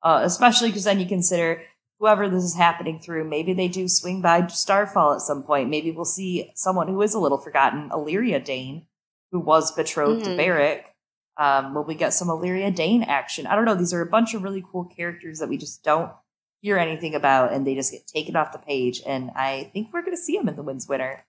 uh, especially because then you consider whoever this is happening through, maybe they do swing by Starfall at some point. Maybe we'll see someone who is a little forgotten, Allyria Dayne, who was betrothed to Mhm. Beric. Um, will we get some Allyria Dayne action? I don't know. These are a bunch of really cool characters that we just don't hear anything about, and they just get taken off the page. And I think we're going to see them in the Winds Winner.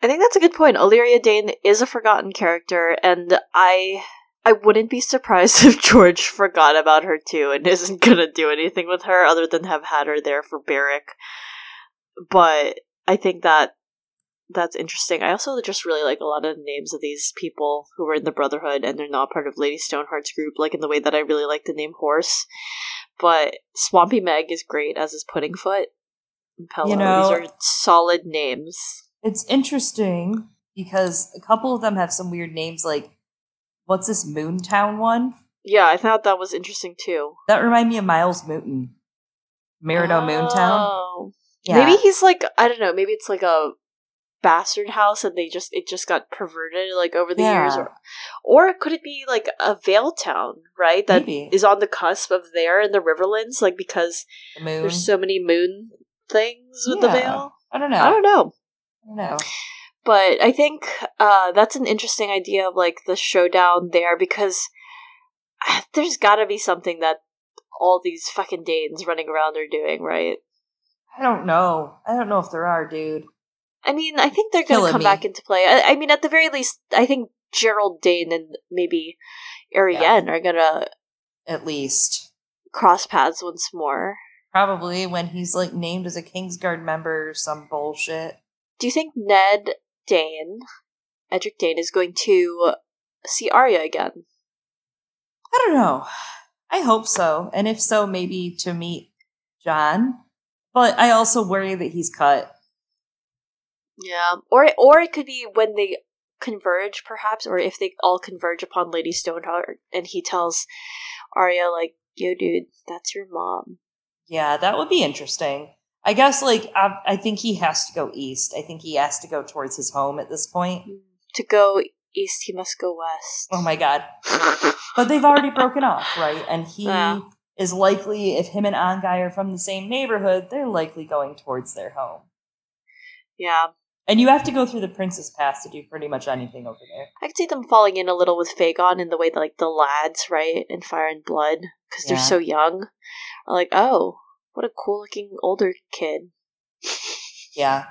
I think that's a good point. Allyria Dayne is a forgotten character, and I I wouldn't be surprised if George forgot about her too and isn't gonna do anything with her other than have had her there for Beric. But I think that that's interesting. I also just really like a lot of the names of these people who were in the Brotherhood and they're not part of Lady Stoneheart's group, like in the way that I really like the name Horse. But Swampy Meg is great, as is Puddingfoot. Pello. You know- these are solid names. It's interesting because a couple of them have some weird names, like what's this Moontown one? Yeah, I thought that was interesting too. That reminded me of Myles Mooton. Merido oh. Moontown. Oh. Yeah. Maybe he's like I don't know. Maybe it's like a bastard house, and they just it just got perverted like over the years, or or could it be like a Vale town, right? That is Maybe. on the cusp of there in the Riverlands, like because the there's so many moon things with the Yeah. Vale. I don't know. I don't know. I don't know. But I think uh, that's an interesting idea of like the showdown there because uh, there's got to be something that all these fucking Daynes running around are doing, right? I don't know. I don't know if there are, dude. I mean, I think they're going to come me. back into play. I, I mean, at the very least, I think Gerold Dayne and maybe Arianne are going to At least. cross paths once more. Probably when he's like named as a Kingsguard member or some bullshit. Do you think Ned Dayne, Edric Dayne, is going to see Arya again? I don't know. I hope so. And if so, maybe to meet Jon. But I also worry that he's cut. Yeah, or or it could be when they converge, perhaps, or if they all converge upon Lady Stoneheart, and he tells Arya like, "Yo, dude, that's your mom." Yeah, that would be interesting. I guess, like, I, I think he has to go east. I think he has to go towards his home at this point. To go east, he must go west. Oh my god. But they've already broken off, right? And he Yeah. is likely, if him and Anguy are from the same neighborhood, they're likely going towards their home. yeah, And you have to go through the Prince's Pass to do pretty much anything over there. I could see them falling in a little with Fagon in the way that like the lads, right, in Fire and Blood, because they're so young. Are like, oh, what a cool looking older kid. Yeah.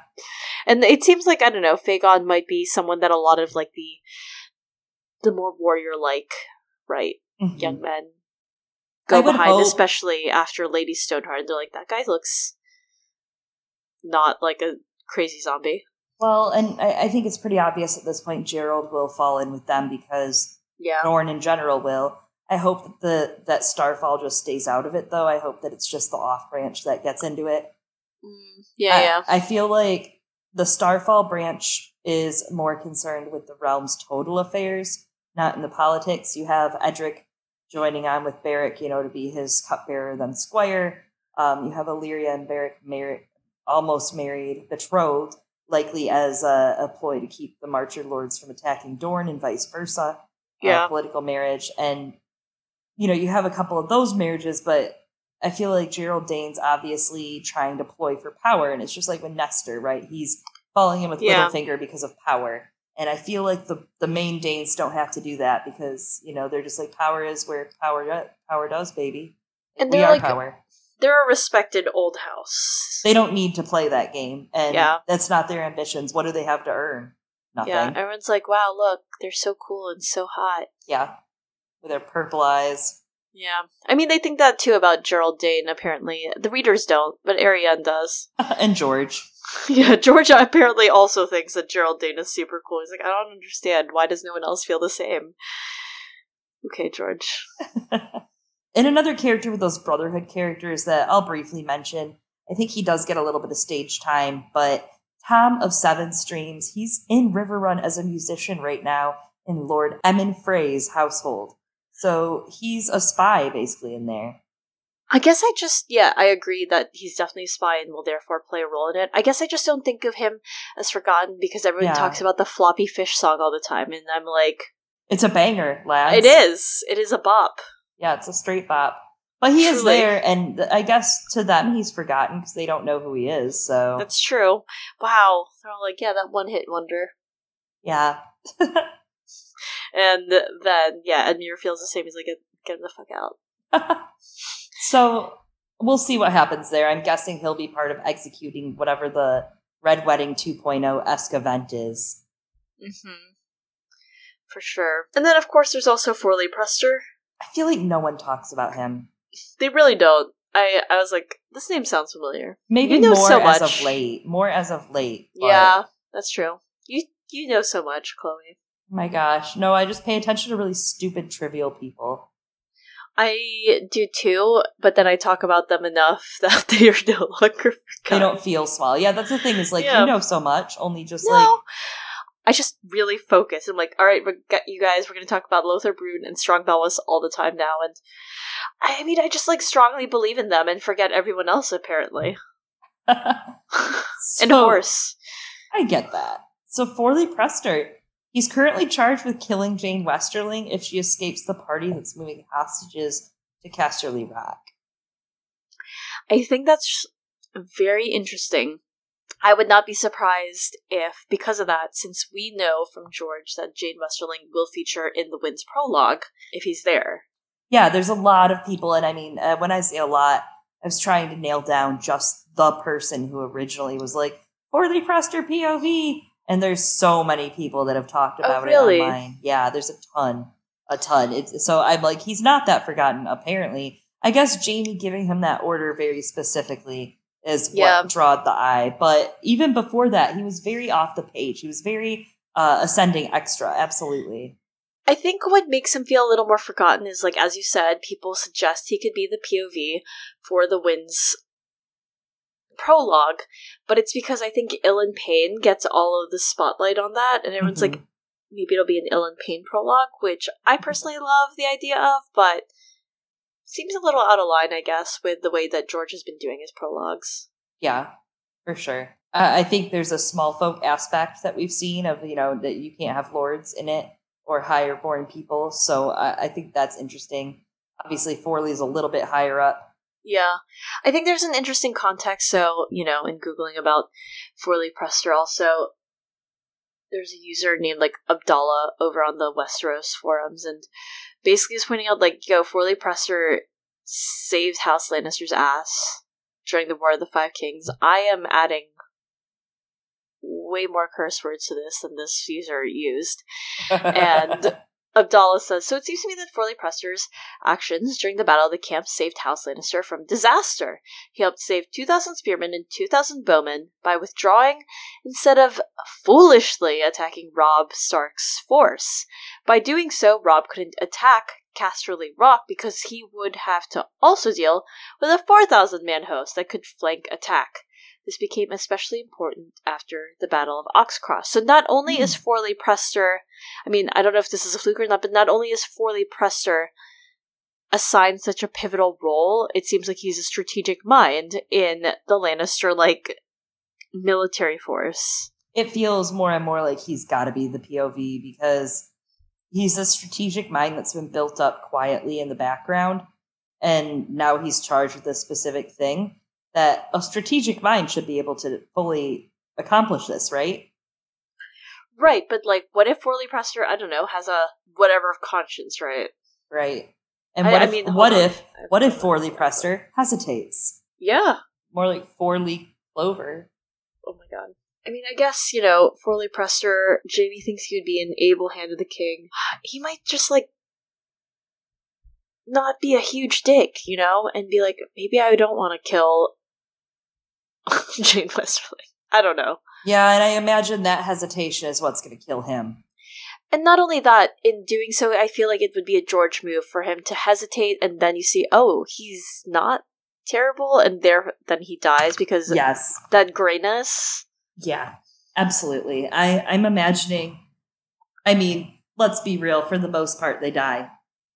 And it seems like I don't know, Fagon might be someone that a lot of like the the more warrior like, right, Mhm. young men go behind, hope- especially after Lady Stoneheart. They're like, that guy looks not like a crazy zombie. Well, and I, I think it's pretty obvious at this point Gerold will fall in with them because Yeah. Norn in general will. I hope that the that Starfall just stays out of it though. I hope that it's just the off branch that gets into it. Mm, yeah, I, yeah. I feel like the Starfall branch is more concerned with the realm's total affairs, not in the politics. You have Edric joining on with Beric, you know, to be his cupbearer, then squire. Um, you have Allyria and Beric married, almost married, betrothed, likely as a, a ploy to keep the Marcher lords from attacking Dorne and vice versa. uh, Yeah. political marriage, and you know, you have a couple of those marriages, but I feel like Gerold Dayne's obviously trying to ploy for power, and it's just like with Nestor, right? He's falling in with Yeah. Littlefinger because of power. And I feel like the the main Daynes don't have to do that because you know they're just like power is where power do- power does, baby. And they're are like power. they're a respected old house. They don't need to play that game, and Yeah. that's not their ambitions. What do they have to earn? Nothing. yeah, everyone's like, wow, look, they're so cool and so hot. yeah, with their purple eyes. Yeah. I mean, they think that too about Gerold Dayne, apparently. The readers don't, but Arianne does. and George. yeah, George apparently also thinks that Gerold Dayne is super cool. He's like, I don't understand. Why does no one else feel the same? Okay, George. and another character with those Brotherhood characters that I'll briefly mention. I think he does get a little bit of stage time, but Tom of Seven Streams, he's in Riverrun as a musician right now in Lord Emmon Frey's household. So he's a spy basically in there. I guess I just, yeah, I agree that he's definitely a spy and will therefore play a role in it. I guess I just don't think of him as forgotten because everyone Yeah. talks about the floppy fish song all the time, and I'm like, It's a banger, lads. it is. It is a bop. Yeah, it's a straight bop. But he is Truly. there, and I guess to them he's forgotten because they don't know who he is. So That's true. Wow. They're all like, yeah, that one hit wonder. yeah, And then, yeah, Edmure feels the same. He's like, get, get him the fuck out. so we'll see what happens there. I'm guessing he'll be part of executing whatever the Red Wedding 2.0 esque event is. Mm-hmm. For sure. And then, of course, there's also Forley Prester. I feel like no one talks about him. They really don't. I I was like, this name sounds familiar. Maybe You know more so as much. of late. More as of late. Yeah, that's true. You you know so much, Chloe. My gosh. No, I just pay attention to really stupid, trivial people. I do too, but then I talk about them enough that they are no longer They don't feel small. Yeah, that's the thing, is like, Yeah. you know so much, only just No, like, I just really focus. I'm like, all right, you guys. We're going to talk about Lothor Brune and Strong Belwas all the time now, and I mean, I just like strongly believe in them and forget everyone else apparently. and horse. I get that. So Forley Prester, he's currently charged with killing Jeyne Westerling if she escapes the party that's moving hostages to Casterly Rock. I think that's very interesting. I would not be surprised if, because of that, since we know from George that Jeyne Westerling will feature in the Winds prologue, if he's there. Yeah, there's a lot of people, and I mean, uh, when I say a lot, I was trying to nail down just the person who originally was like, Forley Prester POV, and there's so many people that have talked oh, about oh, really? it online. Yeah, there's a ton, a ton. It's so I'm like, he's not that forgotten. Apparently, I guess Jaime giving him that order very specifically is yeah. what drawed the eye. But even before that, he was very off the page. He was very uh, ascending extra. Absolutely. I think what makes him feel a little more forgotten is like, as you said, people suggest he could be the POV for the Winds prologue, but it's because I think Ilyn Payne gets all of the spotlight on that, and everyone's mm-hmm. like, maybe it'll be an Ilyn Payne prologue, which I personally love the idea of, but seems a little out of line, I guess, with the way that George has been doing his prologues. Yeah, for sure. Uh, I think there's a small folk aspect that we've seen of, you know, that you can't have lords in it or higher born people. So I, I think that's interesting. Obviously, Forley's a little bit higher up yeah. I think there's an interesting context. So, you know, in Googling about Forley Prester, also, there's a user named like Abdallah over on the Westeros forums, and basically is pointing out like, yo, Forley Prester saved House Lannister's ass during the War of the Five Kings. I am adding way more curse words to this than this user used. and Abdallah says, So it seems to me that Forley Prester's actions during the Battle of the Camp saved House Lannister from disaster. He helped save 2,000 spearmen and 2,000 bowmen by withdrawing instead of foolishly attacking Robb Stark's force. By doing so, Robb couldn't attack Casterly Rock because he would have to also deal with a 4,000 man host that could flank attack. This became especially important after the Battle of Oxcross. So not only mm. is hmm. Forley Prester, I mean, I don't know if this is a fluke or not, but not only is Forley Prester assigned such a pivotal role, it seems like he's a strategic mind in the Lannister like military force. It feels more and more like he's got to be the POV because he's a strategic mind that's been built up quietly in the background, and now he's charged with a specific thing that a strategic mind should be able to fully accomplish this, right? Right, but like, what if Forley Prester, I don't know, has a whatever of conscience, right? Right. And what I, if, I mean, what if, what if Forley Prester hesitates? Yeah. More like Four-leaf Clover. Oh my god. I mean, I guess, you know, Forley Prester, Jaime thinks he would be an able hand of the king. He might just, like, not be a huge dick, you know, and be like, maybe I don't want to kill Jeyne Westerling. I don't know. Yeah, and I imagine that hesitation is what's going to kill him. And not only that, in doing so, I feel like it would be a George move for him to hesitate, and then you see, oh, he's not terrible, and there then he dies because yes, that grayness. Yeah, absolutely. I I'm imagining. I mean, let's be real. For the most part, they die,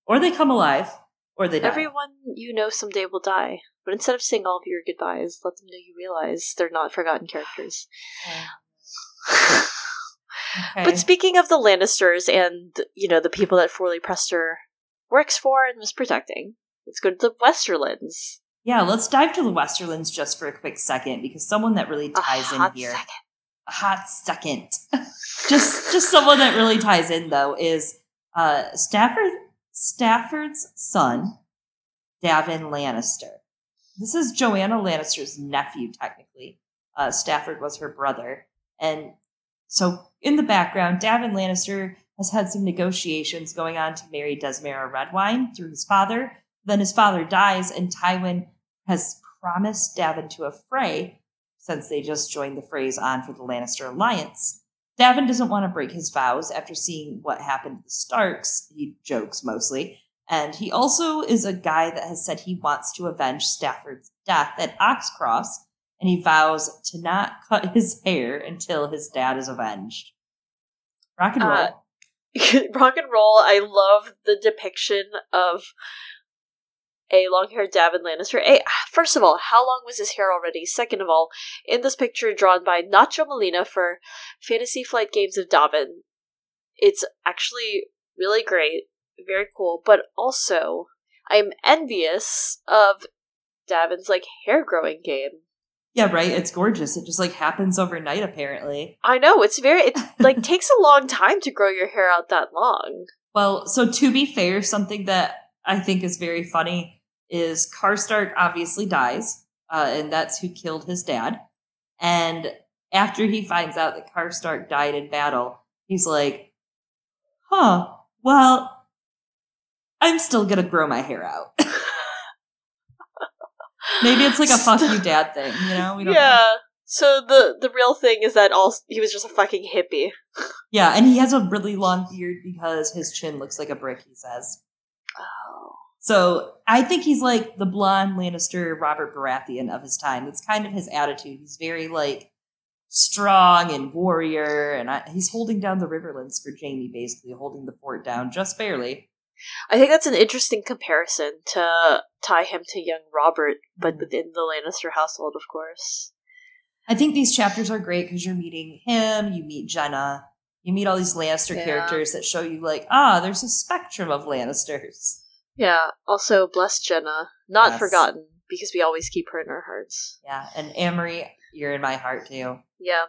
or they come alive, or they die. Everyone you know someday will die. But instead of saying all of your goodbyes, let them know you realize they're not forgotten characters. okay. But speaking of the Lannisters and, you know, the people that Forley Prester works for and was protecting, let's go to the Westerlands. Yeah, let's dive to the Westerlands just for a quick second because someone that really ties in here. Second. A hot second. just just someone that really ties in though is uh Stafford Stafford's son, Daven Lannister. This is Joanna Lannister's nephew, technically. Uh, Stafford was her brother. And so in the background, Daven Lannister has had some negotiations going on to marry Desmera Redwyne through his father. Then his father dies, and Tywin has promised Daven to a Frey since they just joined the Freys on for the Lannister alliance. Daven doesn't want to break his vows after seeing what happened to the Starks. He jokes mostly. And he also is a guy that has said he wants to avenge Stafford's death at Oxcross, and he vows to not cut his hair until his dad is avenged. Rock and roll. Uh, rock and roll. I love the depiction of a long-haired Daven Lannister. A, first of all, how long was his hair already? Second of all, in this picture drawn by Nacho Molina for Fantasy Flight Games of Daven, it's actually really great, very cool. But also, I'm envious of Daven's like hair growing game. yeah, right. It's gorgeous. It just like happens overnight, apparently. I know it's very it like takes a long time to grow your hair out that long. Well, so to be fair, something that I think is very funny is Karstark obviously dies, uh, and that's who killed his dad. And after he finds out that Karstark died in battle, he's like, "Huh, well, I'm still gonna grow my hair out." Maybe it's like a fuck you dad thing, you know? We don't know. yeah. So the the real thing is that all he was just a fucking hippie. Yeah, and he has a really long beard because his chin looks like a brick, he says. Oh. So I think he's like the blonde Lannister Robert Baratheon of his time. That's kind of his attitude. He's very like strong and warrior, and I, he's holding down the Riverlands for Jaime, basically holding the fort down just barely. I think that's an interesting comparison to tie him to young Robert, but within the Lannister household, of course. I think these chapters are great because you're meeting him, you meet Genna, you meet all these Lannister Yeah. characters that show you like, ah, there's a spectrum of Lannisters. Yeah. Also, bless Genna, not Yes. forgotten because we always keep her in our hearts. Yeah, and Amory, you're in my heart too. Yeah.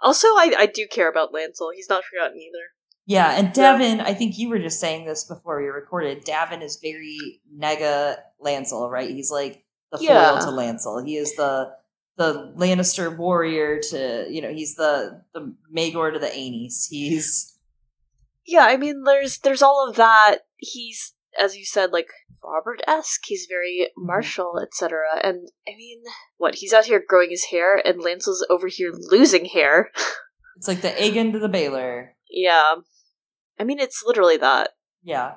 Also, I I do care about Lancel. He's not forgotten either. Yeah, and Yeah. Daven, I think you were just saying this before we recorded. Daven is very nega Lancel, right? He's like the Yeah. foil to Lancel. He is the the Lannister warrior to you know, he's the the Maegor to the Aenys. He's Yeah, I mean, there's there's all of that. He's, as you said, like Robert esque. He's very mm-hmm. martial, etc. And I mean, what? He's out here growing his hair, and Lancel's over here losing hair. it's like the Aegon to the Baelor. yeah, I mean, it's literally that. Yeah.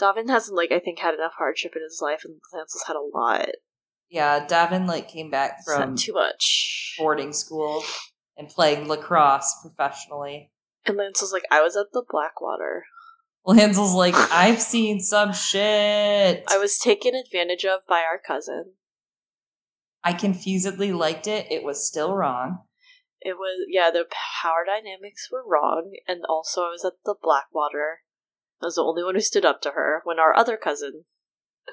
Daven hasn't, like, I think, had enough hardship in his life, and Lancel's had a lot. Yeah, Daven like came back from too much. boarding school and playing lacrosse professionally. And Lancel's like, I was at the Blackwater. Lancel's like, I've seen some shit. I was taken advantage of by our cousin. I confusedly liked it. It was still wrong. It was yeah, the power dynamics were wrong, and also I was at the Blackwater. I was the only one who stood up to her when our other cousin,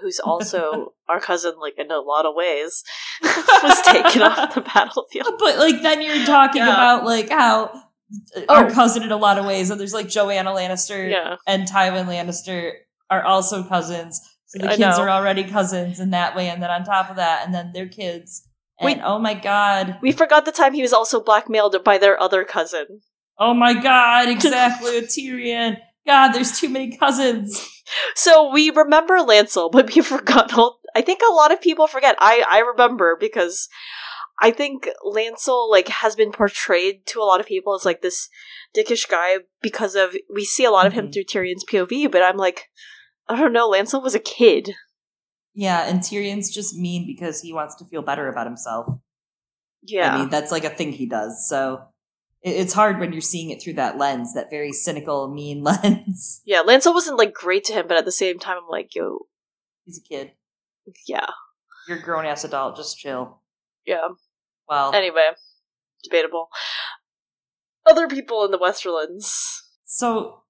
who's also our cousin like in a lot of ways, was taken off the battlefield. But like then you're talking Yeah. about like how uh, our Oh. cousin in a lot of ways, and there's like Joanna Lannister Yeah. and Tywin Lannister are also cousins. So the I kids know. are already cousins in that way, and then on top of that, and then their kids. And Wait. oh my god. We forgot the time he was also blackmailed by their other cousin. Oh my god, exactly Tyrion. God, there's too many cousins. So we remember Lancel, but we forgot. I think a lot of people forget. I I remember because I think Lancel like has been portrayed to a lot of people as like this dickish guy because of we see a lot of him Mhm. through Tyrion's POV. But I'm like, I don't know. Lancel was a kid. Yeah, and Tyrion's just mean because he wants to feel better about himself. Yeah, I mean, that's like a thing he does. So it's hard when you're seeing it through that lens, that very cynical, mean lens. yeah. Lancel wasn't like great to him, but at the same time, I'm like, yo, He's a kid. yeah, You're a grown ass adult. Just chill. yeah. Well, Anyway, debatable. Other people in the Westerlands. so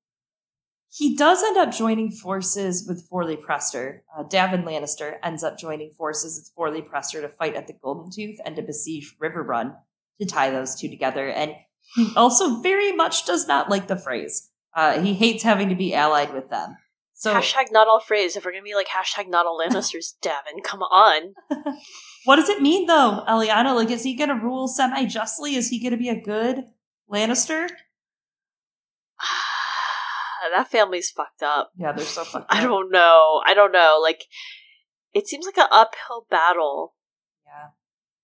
he does end up joining forces with Forley Prester. Uh, Daven Lannister ends up joining forces with Forley Prester to fight at the Golden Tooth and to besiege Riverrun to tie those two together. And he also very much does not like the Freys. Uh, he hates having to be allied with them. So hashtag not all Freys. If we're gonna be like hashtag not all Lannisters, Daven, come on. What does it mean though, Eliana? Like, is he gonna rule semi justly? Is he gonna be a good Lannister? that family's fucked up. Yeah, they're so fucked I don't know. I don't know. Like, it seems like an uphill battle. Yeah.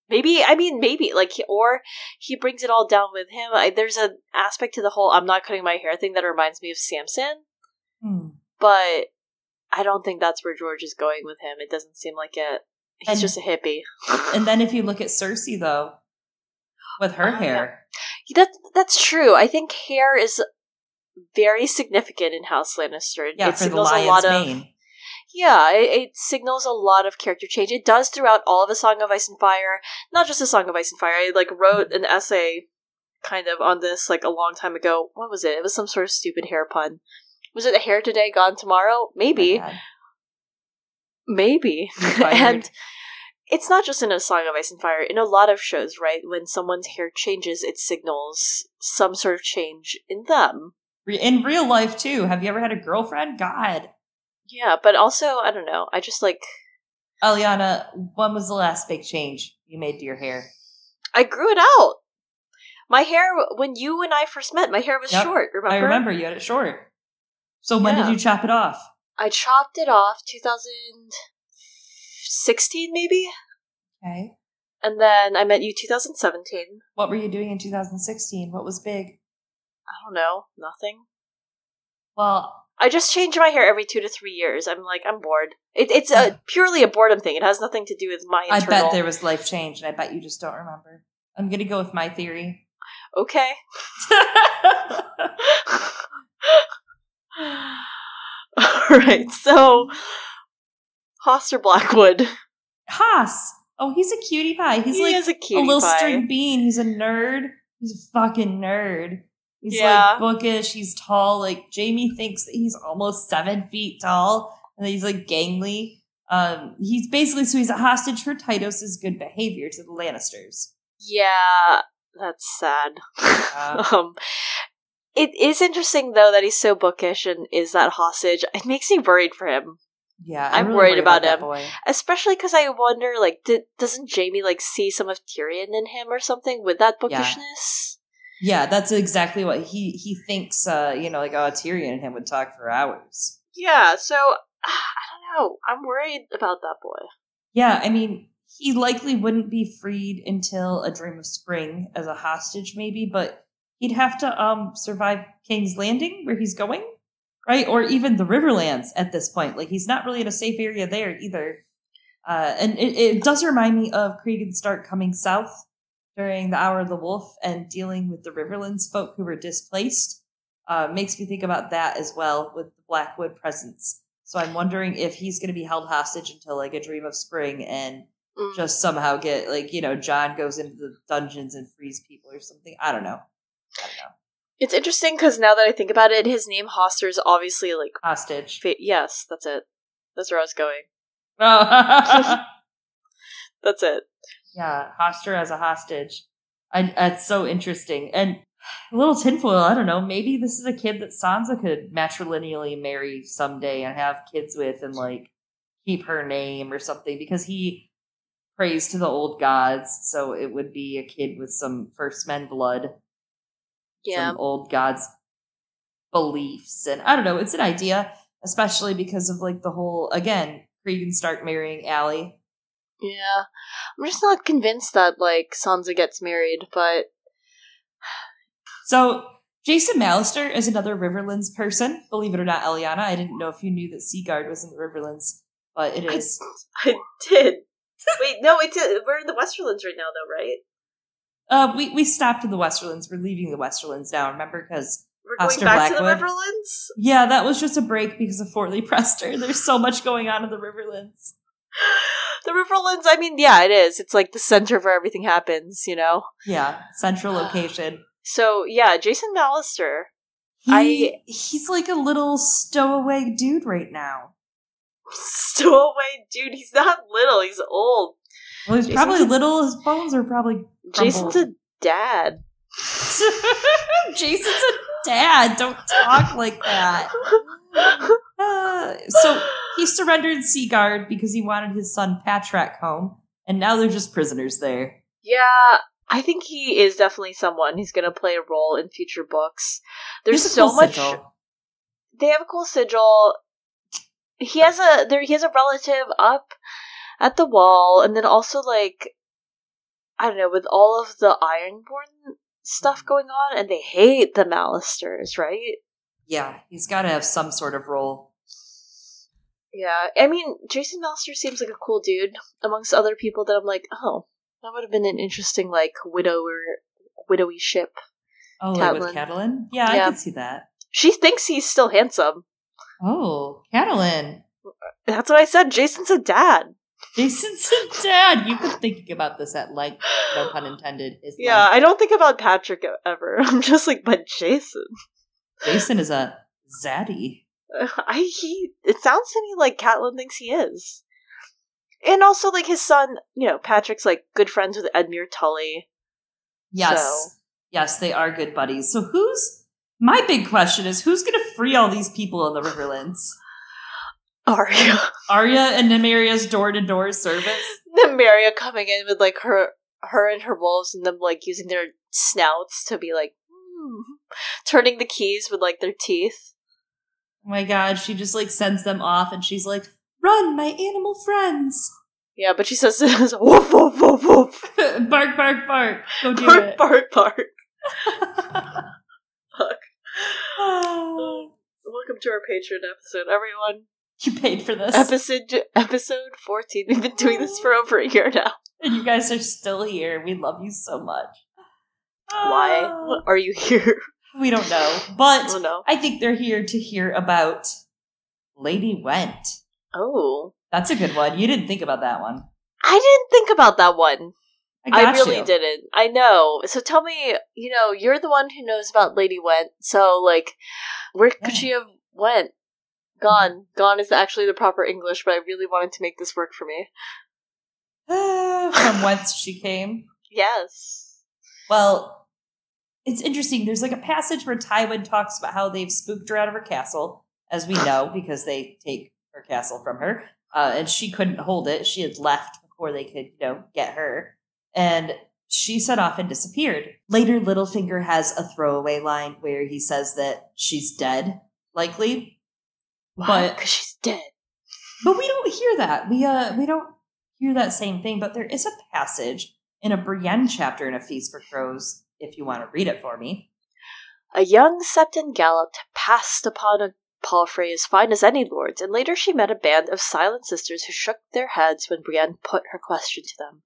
Maybe I mean maybe like he- or he brings it all down with him. I, there's an aspect to the whole I'm not cutting my hair thing that reminds me of Samson, Hmm. but I don't think that's where George is going with him. It doesn't seem like it. He's And- just a hippie. And then if you look at Cersei though, with her Oh, hair, That that's true. I think hair is very significant in House Lannister. Yeah, it for the lion's a lot of mane. yeah, it, it signals a lot of character change. It does throughout all of A Song of Ice and Fire, not just A Song of Ice and Fire. I like wrote an essay kind of on this like a long time ago. What was it? It was some sort of stupid hair pun. Was it a hair today, gone tomorrow? Maybe, Oh maybe. And it's not just in A Song of Ice and Fire. In a lot of shows, right? When someone's hair changes, it signals some sort of change in them. In real life too. Have you ever had a girlfriend? God, Yeah, but also I don't know. I just like Eliana, when was the last big change you made to your hair? I grew it out. My hair when you and I first met, my hair was Yep, short. Remember? I remember you had it short. So when Yeah. did you chop it off? I chopped it off 2016 maybe, Okay. and then I met you 2017. What were you doing in 2016? What was big? I don't know, nothing. Well, I just change my hair every two to three years. I'm like, I'm bored. It, it's a purely a boredom thing. It has nothing to do with my I bet there was life change, and I bet you just don't remember. I'm gonna go with my theory. Okay. All right. So, Hoster Blackwood. Haas. Oh, he's a cutie pie. He's he like is a a little pie. string bean. He's a nerd. He's a fucking nerd. He's Yeah. like bookish. He's tall. Like Jaime thinks that he's almost seven feet tall, and that he's like gangly. Um, he's basically so he's a hostage for Tytos's good behavior to the Lannisters. Yeah, that's sad. Yeah. um, it is interesting though that he's so bookish and is that hostage. It makes me worried for him, Yeah, I'm really worried about that him. boy. especially because I wonder, like, did, doesn't Jaime like see some of Tyrion in him or something with that bookishness? Yeah, that's exactly what he he thinks. Uh, you know, like oh, Tyrion and him would talk for hours. Yeah. So I don't know. I'm worried about that boy. Yeah, I mean, he likely wouldn't be freed until a Dream of Spring as a hostage, maybe, but he'd have to um survive King's Landing, where he's going, right? Or even the Riverlands at this point. Like he's not really in a safe area there either. Uh, and it, it does remind me of Cregan Stark coming south during the Hour of the Wolf and dealing with the Riverlands folk who were displaced. Uh, makes me think about that as well with the Blackwood presence. So I'm wondering if he's going to be held hostage until like a Dream of Spring and Mm. just somehow get like you know Jon goes into the dungeons and frees people or something. I don't know. I don't know. It's interesting because now that I think about it, his name Hoster is obviously like. Hostage. Fa- yes, that's it. That's where I was going. Oh. That's it. Yeah, Hoster as a hostage. I, that's so interesting. And a little tinfoil, I don't know, maybe this is a kid that Sansa could matrilineally marry someday and have kids with and like keep her name or something because he prays to the old gods. So it would be a kid with some first men blood. Yeah. some old gods beliefs and i don't know it's an idea especially because of like the whole again Cregan Stark marrying Allie. Yeah. I'm just not convinced that, like, Sansa gets married, but. So Jason Mallister is another Riverlands person. Believe it or not, Eliana. I didn't know if you knew that Seaguard was in the Riverlands, but it is. I did. Wait, no, it's we're in the Westerlands right now, though, right? Uh, we we stopped in the Westerlands. We're leaving the Westerlands now. Remember, because We're going Hoster back to the Blackwood? Riverlands? yeah, that was just a break because of Forley Prester. There's so much going on in the Riverlands. The Riverlands, I mean, yeah, it is. It's like the center of where everything happens, you know? Yeah, central location. So, yeah, Jason Mallister. He, I- he's like a little stowaway dude right now. Stowaway dude, he's not little, he's old. Well, he's Jason's probably a- little. His bones are probably Jason's a dad. Jason's a dad. Don't talk like that. Uh, so he surrendered Seaguard because he wanted his son Patrek home, and now they're just prisoners there. yeah, I think he is definitely someone who's going to play a role in future books. There's so cool much. sigil. They have a cool sigil. He has a there. He has a relative up at the wall, and then also like I don't know with all of the Ironborn stuff going on, and they hate the Mallisters, right? Yeah, he's got to have some sort of role. Yeah, I mean, Jason Mallister seems like a cool dude amongst other people that I'm like, oh, that would have been an interesting like widower, widowy ship Oh, like with Catelyn? Yeah, Yeah. I can see that. She thinks he's still handsome. Oh, Catelyn. That's what I said. Jason's a dad. Jason's a dad. You've been thinking about this at like no pun intended. Is Yeah, I don't think about Patrek ever. I'm just like, but Jason. Jason is a zaddy. I he. It sounds to me like Catelyn thinks he is, and also like his son. You know, Patrek's like good friends with Edmure Tully. Yes. So- Yes, they are good buddies. So who's my big question is who's gonna free all these people in the Riverlands? Arya, Arya and Nymeria's door to door service? Nymeria coming in with like her, her and her wolves, and them like using their snouts to be like, hmm, turning the keys with like their teeth. Oh my god, she just like sends them off and she's like, Run, my animal friends. Yeah, but she says this woof woof woof woof. bark, bark, bark. Go do Bark it. bark bark. Ah, Welcome to our Patreon episode, everyone. you paid for this. Episode episode fourteen. We've been doing this for over a year now. and you guys are still here. We love you so much. Why are you here? We don't know. But Oh. I think they're here to hear about Lady Whent. Oh, That's a good one. You didn't think about that one. I didn't think about that one. I, I, really you. didn't. I know. So tell me, you know, you're the one who knows about Lady Whent. So like, where Yeah. could she have went? Gone. Gone is actually the proper English, but I really wanted to make this work for me. From whence she came. Yes. Well, it's interesting. There's like a passage where Tywin talks about how they've spooked her out of her castle, as we know, because they take her castle from her. Uh, and she couldn't hold it. She had left before they could, you know, get her. And she set off and disappeared. Later, Littlefinger has a throwaway line where he says that she's dead, likely. But- because she's dead. But we don't hear that. We uh we don't hear that same thing, but there is a passage in a Brienne chapter in A Feast for Crows, if you want to read it for me. A young Septon galloped past upon a palfrey as fine as any lord's, and later she met a band of silent sisters who shook their heads when Brienne put her question to them.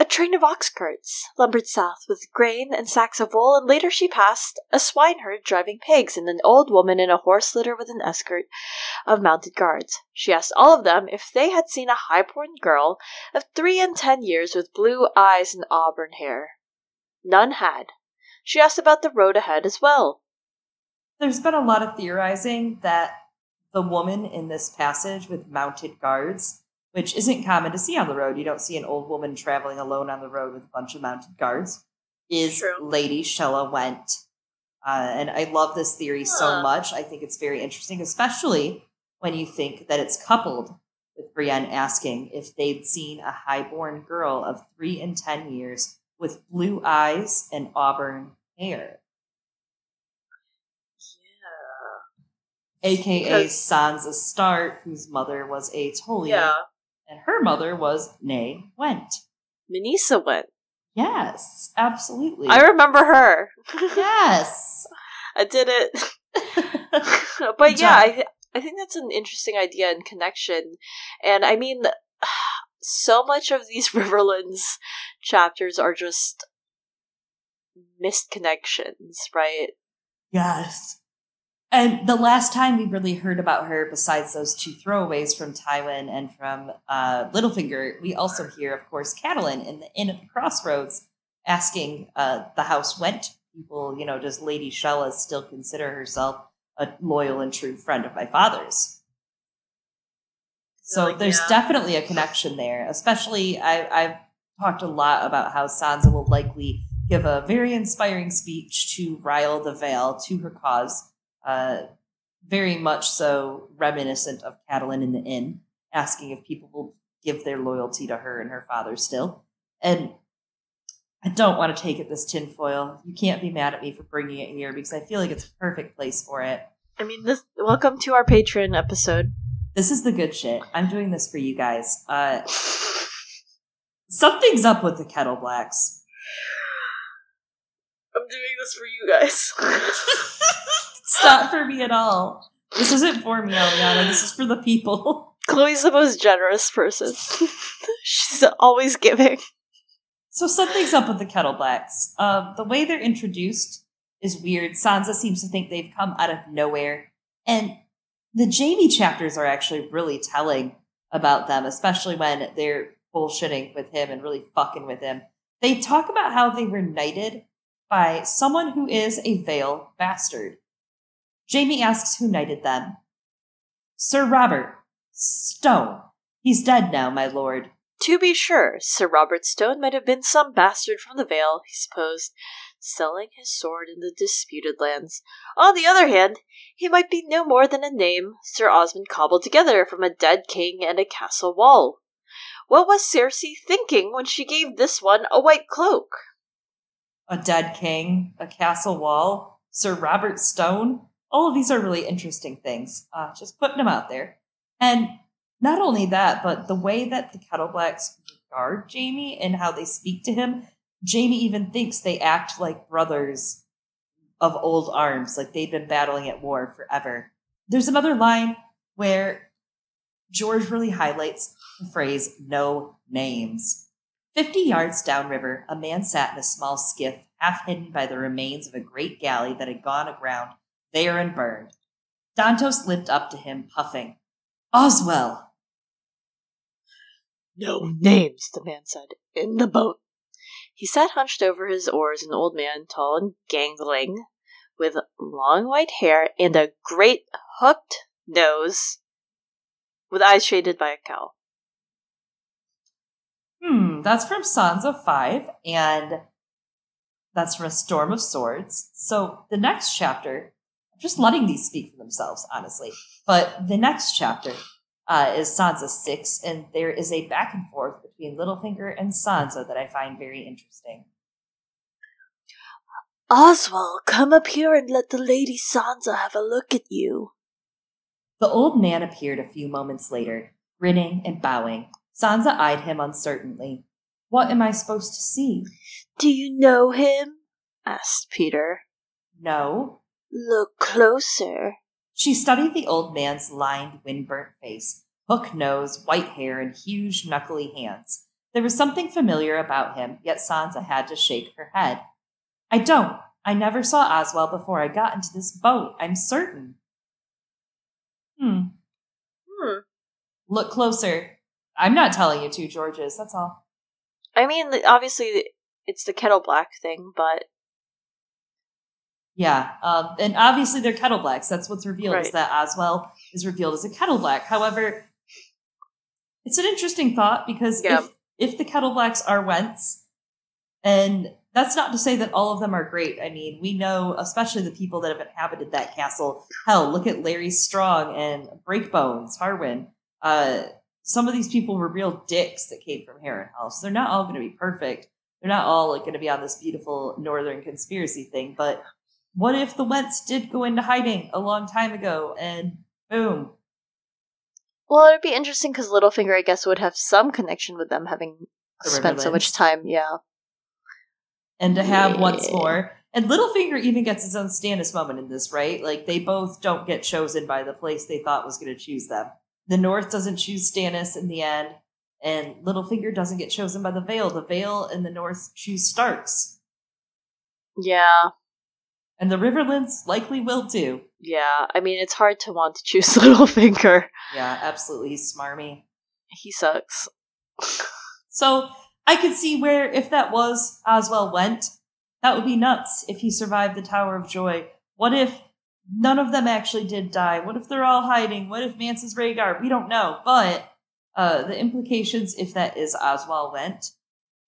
A train of ox carts lumbered south with grain and sacks of wool, and later she passed a swineherd driving pigs and an old woman in a horse litter with an escort of mounted guards. She asked all of them if they had seen a high-born girl of three and ten years with blue eyes and auburn hair. None had. She asked about the road ahead as well. There's been a lot of theorizing that the woman in this passage with mounted guards, which isn't common to see on the road, you don't see an old woman traveling alone on the road with a bunch of mounted guards, is True. Lady Shella Whent. Uh, and I love this theory so much. I think it's very interesting, especially when you think that it's coupled with Brienne asking if they'd seen a highborn girl of three and ten years with blue eyes and auburn hair. Yeah. AKA Because- Sansa Stark, whose mother was a Tully, Yeah. and her mother was Nay Whent. Minisa Whent. Yes, absolutely. I remember her. yes. I did it. But yeah. I, th- I think that's an interesting idea and connection. And I mean, so much of these Riverlands chapters are just missed connections, right? yes. And the last time we really heard about her, besides those two throwaways from Tywin and from uh, Littlefinger, we also hear, of course, Catelyn in the Inn at the Crossroads asking uh, the House Whent people, you know, does Lady Shella still consider herself a loyal and true friend of my father's? So Like, there's yeah. definitely a connection there. Especially, I, I've talked a lot about how Sansa will likely give a very inspiring speech to rile the Vale to her cause. Uh, very much so reminiscent of Catelyn in the Inn, asking if people will give their loyalty to her and her father still. And I don't want to take it this tinfoil. You can't be mad at me for bringing it here because I feel like it's a perfect place for it. I mean, this. Welcome to our patron episode. This is the good shit. I'm doing this for you guys. Uh, something's up with the Kettleblacks. I'm doing this for you guys. It's not for me at all. This isn't for me, Aliana. This is for the people. Chloe's the most generous person. She's always giving. So something's up with the Kettleblacks. Um, the way they're introduced is weird. Sansa seems to think they've come out of nowhere, and the Jaime chapters are actually really telling about them, especially when they're bullshitting with him and really fucking with him. They talk about how they were knighted by someone who is a Vale bastard. Jaime asks who knighted them. Sir Robert Stone. He's dead now, my lord. To be sure, Sir Robert Stone might have been some bastard from the Vale, he supposed, selling his sword in the disputed lands. On the other hand, he might be no more than a name Sir Osmund cobbled together from a dead king and a castle wall. What was Cersei thinking when she gave this one a white cloak? A dead king, a castle wall, Sir Robert Stone. All of these are really interesting things. Uh, just putting them out there. And not only that, but the way that the Kettleblacks regard Jaime and how they speak to him, Jaime even thinks they act like brothers of old arms, like they've been battling at war forever. There's another line where George really highlights the phrase no names. Fifty yards downriver, a man sat in a small skiff, half hidden by the remains of a great galley that had gone aground there and burned. Dantos limped up to him, puffing. Oswell! No names, the man said, in the boat. He sat hunched over his oars, an old man, tall and gangling, with long white hair and a great hooked nose, with eyes shaded by a cowl. Hmm, that's from Sansa 5, and that's from A Storm of Swords. So the next chapter, I'm just letting these speak for themselves, honestly. But the next chapter uh, is Sansa 6, and there is a back and forth between Littlefinger and Sansa that I find very interesting. Oswald, come up here and let the Lady Sansa have a look at you. The old man appeared a few moments later, grinning and bowing. Sansa eyed him uncertainly. What am I supposed to see? Do you know him? asked Petyr. No. Look closer. She studied the old man's lined, wind-burnt face, hook nose, white hair, and huge, knuckly hands. There was something familiar about him, yet Sansa had to shake her head. I don't. I never saw Oswald before I got into this boat, I'm certain. Hmm. Hmm. Look closer. I'm not telling you to, Georges, that's all. I mean, obviously, it's the Kettleblack thing, but Yeah, um, and obviously they're Kettleblacks. That's what's revealed is that Oswell is revealed as a Kettleblack. However, it's an interesting thought because Yeah. if if the Kettleblacks are Whents, and that's not to say that all of them are great. I mean, we know, especially the people that have inhabited that castle. Hell, look at Larys Strong and Breakbones, Harwin. Uh, some of these people were real dicks that came from Harrenhal. House. they're not all going to be perfect. They're not all like, going to be on this beautiful northern conspiracy thing. But what if the Whents did go into hiding a long time ago and boom? well, it'd be interesting because Littlefinger, I guess, would have some connection with them having The spent so much time. Yeah, and to have once more. And Littlefinger even gets his own Stannis moment in this, right? Like they both don't get chosen by the place they thought was going to choose them. The North doesn't choose Stannis in the end, and Littlefinger doesn't get chosen by the Vale. The Vale and the North choose Starks, yeah, and the Riverlands likely will too. yeah. I mean, it's hard to want to choose Littlefinger. Yeah, absolutely, he's smarmy. He sucks. So I could see where if that was Oswell Whent, that would be nuts if he survived the Tower of Joy. What if none of them actually did die? What if they're all hiding? What if Mance is Rhaegar? We don't know. But uh, the implications, if that is Oswell Whent,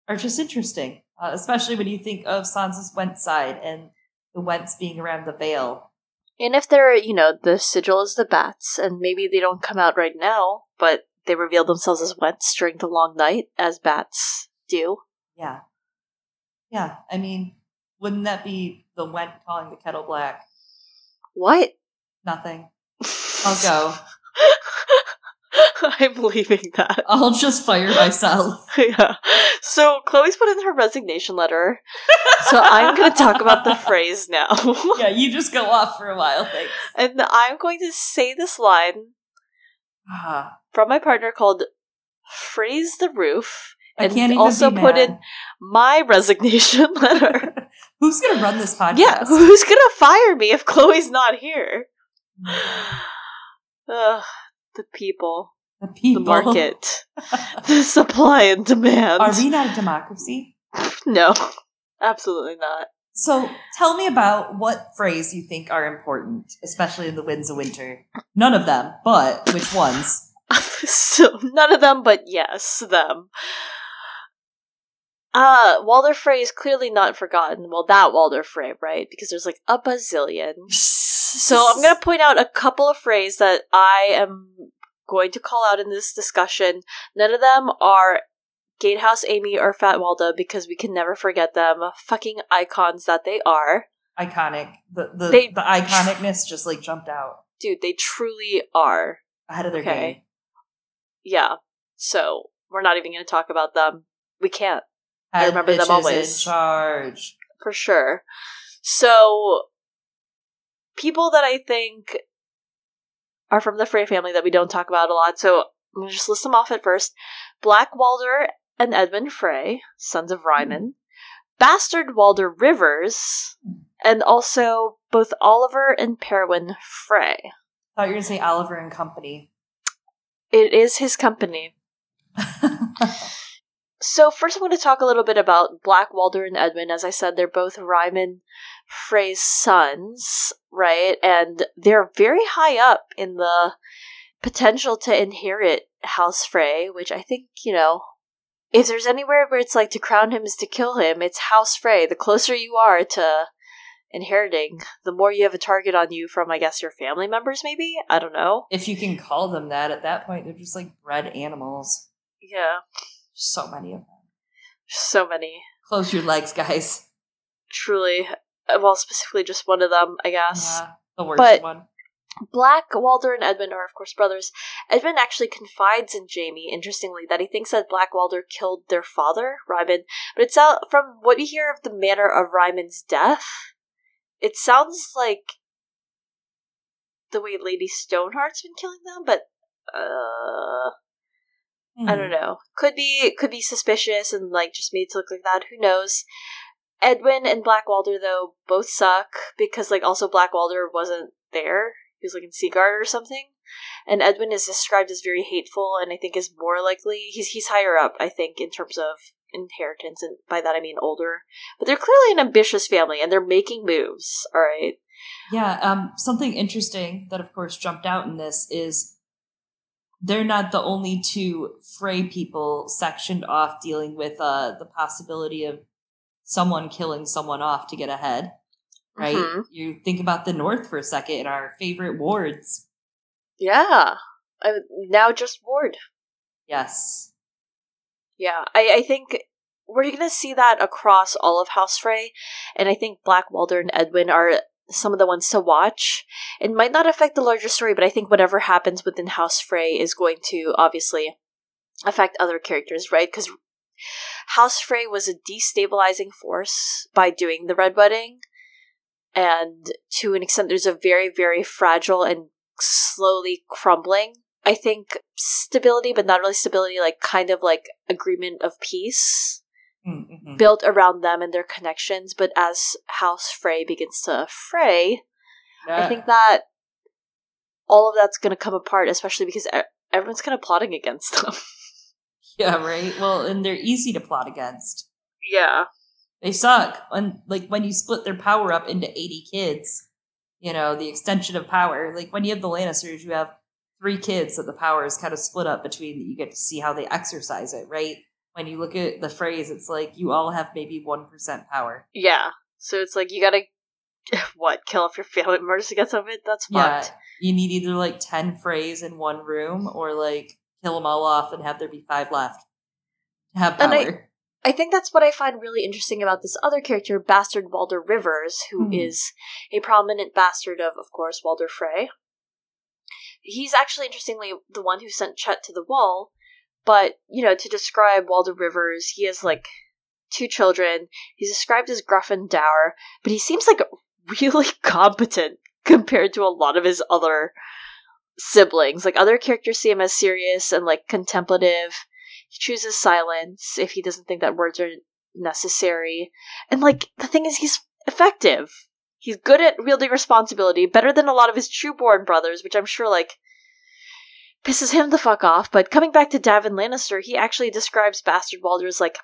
are just interesting. Uh, especially when you think of Sansa's Whent side and the Whents being around the Vale. And if they're, you know, the sigil is the bats, and maybe they don't come out right now, but they reveal themselves as Whents during the long night, as bats do. Yeah. Yeah. I mean, wouldn't that be the Whent calling the kettle black? What? Nothing. I'll go. I'm leaving that. I'll just fire myself. yeah. So Chloe's put in her resignation letter. so I'm going to talk about the Freys now. yeah, you just go off for a while, thanks. and I'm going to say this line Ah, from my partner called Phrase the Roof. And also put in my resignation letter. Who's gonna run this podcast? yeah, who's gonna fire me if Chloe's not here? Ugh, the people, the people. the market, the supply and demand. Are we not a democracy? No, absolutely not. So tell me about what Freys you think are important, especially in the winds of winter. None of them, but which ones? so none of them, but yes, them. Uh, Walder Frey is clearly not forgotten. Well, that Walder Frey, right? Because there's like a bazillion. So I'm gonna point out a couple of phrases that I am going to call out in this discussion. None of them are Gatehouse Ami or Fat Walda because we can never forget them. Fucking icons that they are. iconic. The the, They- the iconicness just like jumped out Dude, they truly are. ahead of their Okay. game. Yeah. So we're not even gonna talk about them. We can't. I remember them always. in charge. for sure. So, people that I think are from the Frey family that we don't talk about a lot. So, I'm gonna just list them off at first: Black Walder and Edmund Frey, sons of Ryman, hmm. Bastard Walder Rivers, and also both Oliver and Perwyn Frey. I Thought you were gonna say Oliver and Company. It is his company. So first, I'm going to talk a little bit about Black Walder and Edmund. As I said, they're both Ryman Frey's sons, right? And they're very high up in the potential to inherit House Frey, which I think you know. If there's anywhere where it's like to crown him is to kill him, it's House Frey. The closer you are to inheriting, the more you have a target on you from, I guess, your family members. Maybe I don't know. if you can call them that, at that point they're just like bred animals. Yeah, So many of them. so many. Close your legs, guys. Truly, well, specifically just one of them, I guess. Yeah, the worst But- one. Black, Walder, and Edmund are, of course, brothers. Edmund actually confides in Jaime, interestingly, that he thinks that Black Walder killed their father, Ryman. But it's out from what we hear of the manner of Ryman's death. It sounds like the way Lady Stoneheart's been killing them, but uh, I don't know. Could be could be suspicious and like just made to look like that. Who knows? Edwyn and Black Walder though both suck because like also Black Walder wasn't there. He was like in Seaguard or something. And Edwyn is described as very hateful and I think is more likely he's he's higher up, I think, in terms of inheritance and by that I mean older. But they're clearly an ambitious family and they're making moves, alright? Yeah, um, something interesting that, of course, jumped out in this is they're not the only two Frey people sectioned off dealing with uh, the possibility of someone killing someone off to get ahead. Right? Mhm. You think about the North for a second in our favorite wards. Yeah. I, now just Ward. Yes. Yeah, I, I think we're going to see that across all of House Frey, and I think Black Walder and Edwyn are some of the ones to watch. It might not affect the larger story, but I think whatever happens within House Frey is going to obviously affect other characters, right? Because House Frey was a destabilizing force by doing the Red Wedding, and to an extent, there's a very, very fragile and slowly crumbling I think stability, but not really stability, like kind of like agreement of peace Mm-hmm. built around them and their connections. But as House Frey begins to fray, I think that all of that's going to come apart, especially because everyone's kind of plotting against them. Yeah, right. Well, and they're easy to plot against. yeah. They suck. And like when you split their power up into 80 kids, you know, the extension of power. Like when you have the Lannisters, you have three kids that the power is kind of split up between that you get to see how they exercise it, right? When you look at the Freys, it's like you all have maybe 1% power. Yeah. So it's like you gotta, what, kill off your family members to get some of it? That's Yeah. You need either like 10 Freys in one room or like kill them all off and have there be five left to have And I- power. I think that's what I find really interesting about this other character, Bastard Walder Rivers, who is Hmm. a prominent bastard of, of course, Walder Frey. He's actually, interestingly, the one who sent Chett to the wall. But, you know, to describe Walder Rivers, he has, like, two children. He's described as gruff and dour, but he seems, like, really competent compared to a lot of his other siblings. Like, other characters see him as serious and, like, contemplative. He chooses silence if he doesn't think that words are necessary. And like the thing is he's effective. He's good at wielding responsibility, better than a lot of his trueborn brothers, which I'm sure like pisses him the fuck off. But coming back to Daven Lannister, he actually describes Bastard Walder as like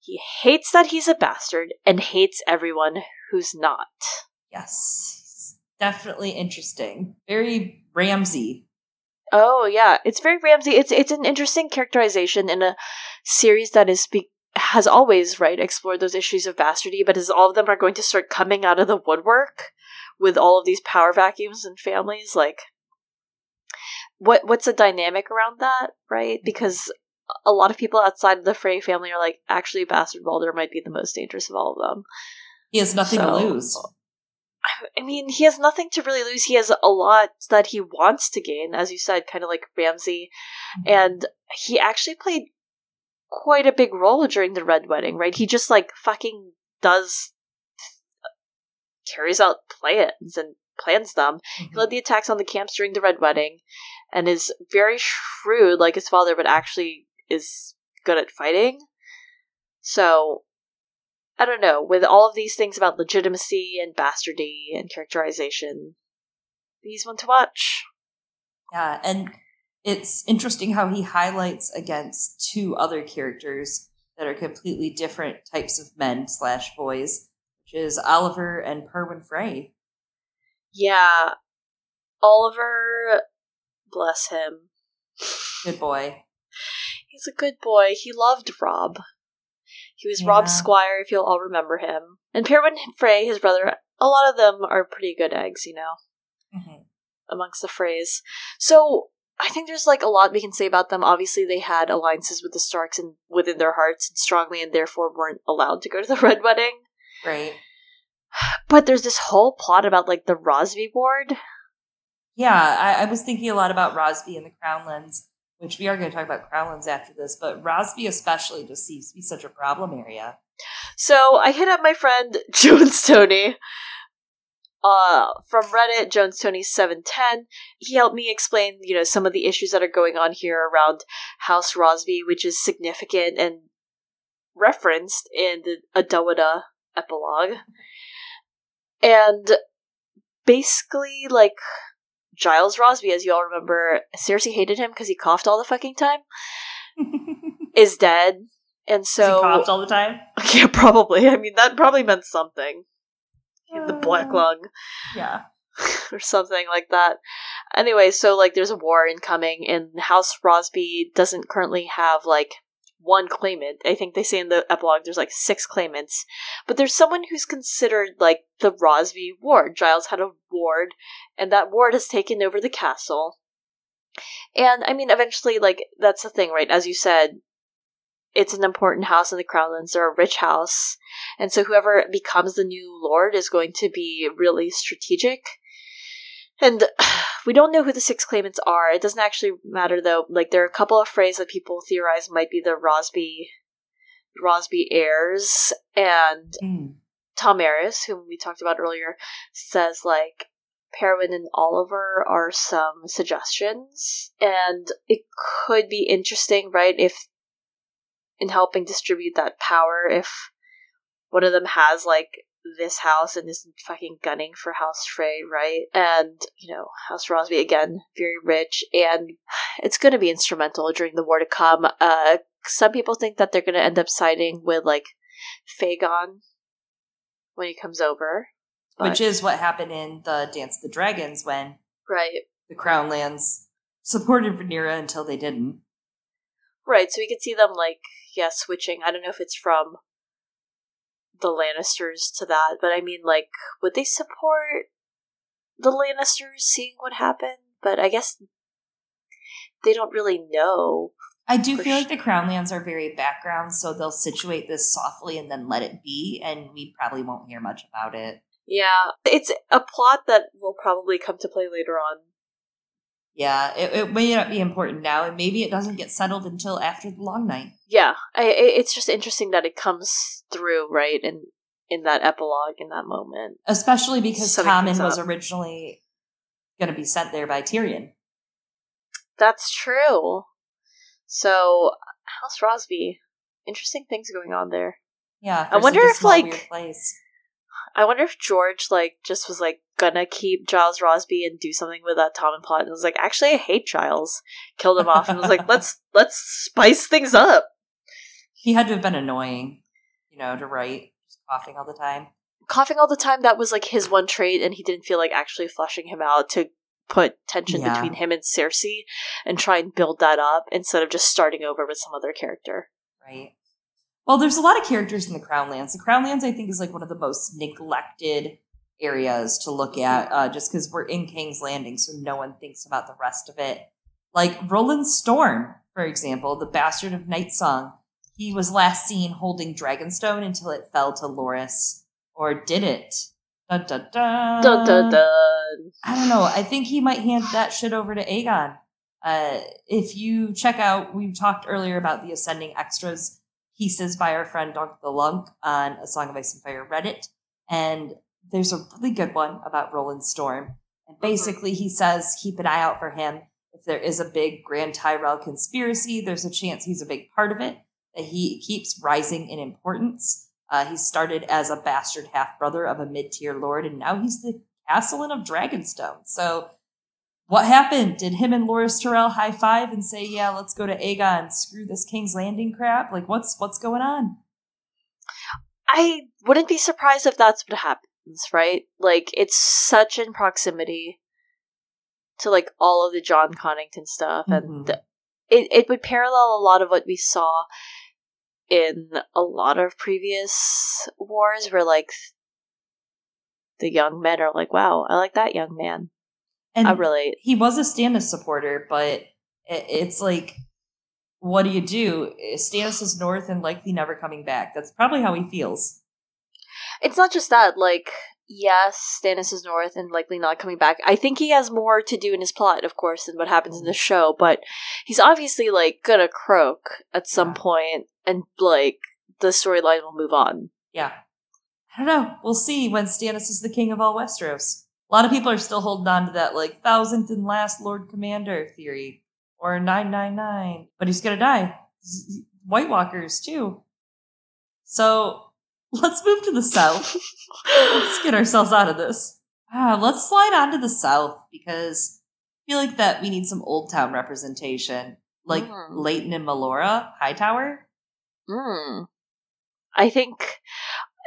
he hates that he's a bastard and hates everyone who's not. Yes. Definitely interesting. Very Ramsay. Oh yeah, it's very Ramsay. It's it's an interesting characterization in a series that is be- has always right explored those issues of bastardy, but as all of them are going to start coming out of the woodwork with all of these power vacuums and families, like what what's the dynamic around that, right? Because a lot of people outside of the Frey family are like, actually, Bastard Walder might be the most dangerous of all of them. He has nothing so, to lose. I mean, he has nothing to really lose. He has a lot that he wants to gain, as you said, kind of like Ramsay. Mm-hmm. And he actually played quite a big role during the Red Wedding, right? He just like fucking does carries out plans and plans them. Mm-hmm. He led the attacks on the camps during the Red Wedding and is very shrewd like his father, but actually is good at fighting. So I don't know, with all of these things about legitimacy and bastardy and characterization, he's one to watch. Yeah, and it's interesting how he highlights against two other characters that are completely different types of men slash boys, which is Oliver and Perwyn Frey. Yeah. Oliver, bless him. Good boy. He's a good boy. He loved Robb. He was yeah. Robb Squire, if you'll all remember him. And Perwyn Frey, his brother, a lot of them are pretty good eggs, you know, mm-hmm. amongst the Freys. So I think there's like a lot we can say about them. Obviously, they had alliances with the Starks and within their hearts and strongly, and therefore weren't allowed to go to the Red Wedding. Right. But there's this whole plot about like the Rosby Ward. Yeah, I, I was thinking a lot about Rosby and the Crownlands which we are going to talk about Crownlands after this, but Rosby especially just seems to be such a problem area. So I hit up my friend Jones Tony uh, from Reddit, Jones Tony seven ten. He helped me explain, you know, some of the issues that are going on here around House Rosby, which is significant and referenced in the Adowada epilogue. And basically, like Gyles Rosby, as you all remember, Cersei hated him because he coughed all the fucking time, is dead. And so. he coughed all the time? Yeah, probably. I mean, that probably meant something. Uh, the black lung. Yeah. or something like that. Anyway, so, like, there's a war incoming, and House Rosby doesn't currently have, like, one claimant. I think they say in the epilogue there's like six claimants. But there's someone who's considered like the Rosby ward. Gyles had a ward, and that ward has taken over the castle. And I mean, eventually, like, that's the thing, right? As you said, it's an important house in the Crownlands. They're a rich house. And so whoever becomes the new lord is going to be really strategic. And we don't know who the six claimants are. It doesn't actually matter though. Like there are a couple of phrases that people theorize might be the Rosby Rosby heirs and mm. Thomaerys, whom we talked about earlier, says like Perwyn and Oliver are some suggestions. And it could be interesting, right, if in helping distribute that power, if one of them has like this house and is fucking gunning for House Frey, right? And, you know, House Rosby, again, very rich, and it's going to be instrumental during the war to come. Uh, some people think that they're going to end up siding with, like, fAegon when he comes over. But... Which is what happened in the Dance of the Dragons when right the Crownlands supported Rhaenyra until they didn't. Right, so we could see them, like, yeah, switching. I don't know if it's from the Lannisters to that, but I mean, like, would they support the Lannisters seeing what happened? But I guess they don't really know. I do feel like the Crownlands are very background, so they'll situate this softly and then let it be, and we probably won't hear much about it. Yeah, it's a plot that will probably come to play later on. Yeah, it, it may not be important now, and maybe it doesn't get settled until after the long night. Yeah, I, it's just interesting that it comes through right in in that epilogue in that moment, especially because Tommen was originally going to be sent there by Tyrion. That's true. So House Rosby. Interesting things going on there. Yeah, I wonder if, like-. I wonder if George like just was like gonna keep Gyles Rosby and do something with that Tommen plot and was like, actually I hate Gyles. Killed him off and was like, let's let's spice things up. he had to have been annoying, you know, to write, just coughing all the time. Coughing all the time, that was like his one trait, and he didn't feel like actually flushing him out to put tension Yeah. between him and Cersei and try and build that up instead of just starting over with some other character. Right. Well, there's a lot of characters in the Crownlands. The Crownlands, I think, is like one of the most neglected areas to look at, uh, just because we're in King's Landing, so no one thinks about the rest of it. Like Roland Storm, for example, the bastard of Nightsong. He was last seen holding Dragonstone until it fell to Loras, or did it? Dun dun dun. dun dun dun. I don't know. I think he might hand that shit over to Aegon. Uh, if you check out, we talked earlier about the Ascending Extras pieces by our friend Dunk the Lunk on A Song of Ice and Fire Reddit. And there's a really good one about Roland Storm. And basically, he says, keep an eye out for him. If there is a big Grand Tyrell conspiracy, there's a chance he's a big part of it, that he keeps rising in importance. Uh, he started as a bastard half brother of a mid tier lord, and now he's the Castellan of Dragonstone. So, what happened? Did him and Loras Tyrell high five and say, "Yeah, let's go to Aegon, screw this King's Landing crap"? Like, what's what's going on? I wouldn't be surprised if that's what happens, right? Like it's such in proximity to like all of the Jon Connington stuff, and Mhm. it it would parallel a lot of what we saw in a lot of previous wars, where like the young men are like, "Wow, I like that young man." And I really, he was a Stannis supporter, but it, it's like, what do you do? Stannis is north and likely never coming back. That's probably how he feels. It's not just that. Like, yes, Stannis is north and likely not coming back. I think he has more to do in his plot, of course, than what happens in the mm-hmm. show. But he's obviously like gonna croak at some Yeah. point, and like the storyline will move on. Yeah. I don't know. We'll see when Stannis is the king of all Westeros. A lot of people are still holding on to that like thousandth and last Lord Commander theory or 999, but he's to die. White Walkers too. So let's move to the south. let's get ourselves out of this. Ah, let's slide on to the south because I feel like that we need some Oldtown representation. Like Mm. Leyton and Malora, Hightower. Hmm. I think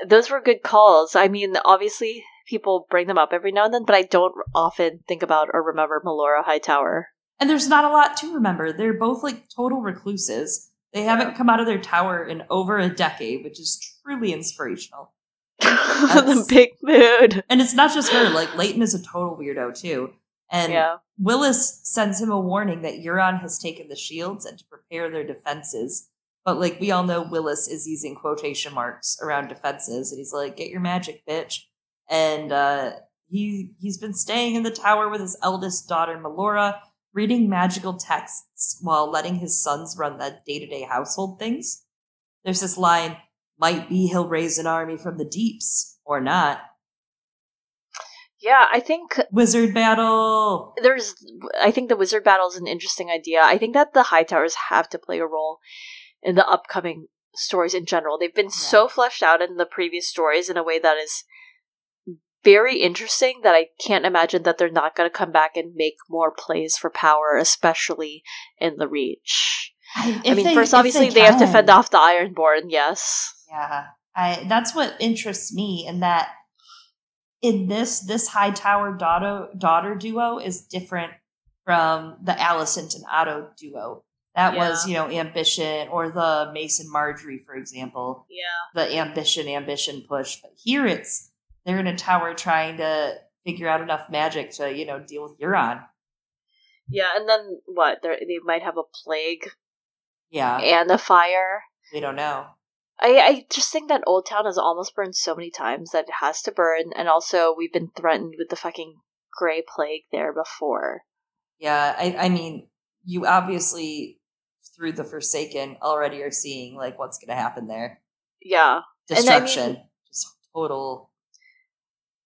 those were good calls. I mean, obviously, people bring them up every now and then, but I don't often think about or remember Malora Hightower. And there's not a lot to remember. They're both like total recluses. They haven't come out of their tower in over a decade, which is truly inspirational. the big mood. And it's not just her, like Leyton is a total weirdo too. And Yeah. Willis sends him a warning that Euron has taken the shields and to prepare their defenses. But like we all know Willis is using quotation marks around defenses and he's like, Get your magic, bitch. And uh he he's been staying in the tower with his eldest daughter Malora, reading magical texts while letting his sons run the day-to-day household things. There's this line, might be he'll raise an army from the deeps, or not. Yeah, I think Wizard battle. there's I think the wizard battle is an interesting idea. I think that the Hightowers have to play a role in the upcoming stories in general. They've been so fleshed out in the previous stories in a way that is very interesting that I can't imagine that they're not going to come back and make more plays for power, especially in the Reach. I If mean, they- first, obviously, they, have to fend off the Ironborn, yes. Yeah, I that's what interests me in that in this this Hightower daughter daughter duo is different from the Alicent and Otto duo. That was, you know, ambition or the Mason Margaery, for example, Yeah. the ambition ambition push. But here it's they're in a tower trying to figure out enough magic to, you know, deal with Euron. Yeah, and then what? They're, they might have a plague Yeah, and a fire. we don't know. I, I just think that Oldtown has almost burned so many times that it has to burn, and also we've been threatened with the fucking Grey Plague there before. Yeah, I, I mean, you obviously through the Forsaken already are seeing like what's going to happen there. Yeah. And I mean- Destruction, just total.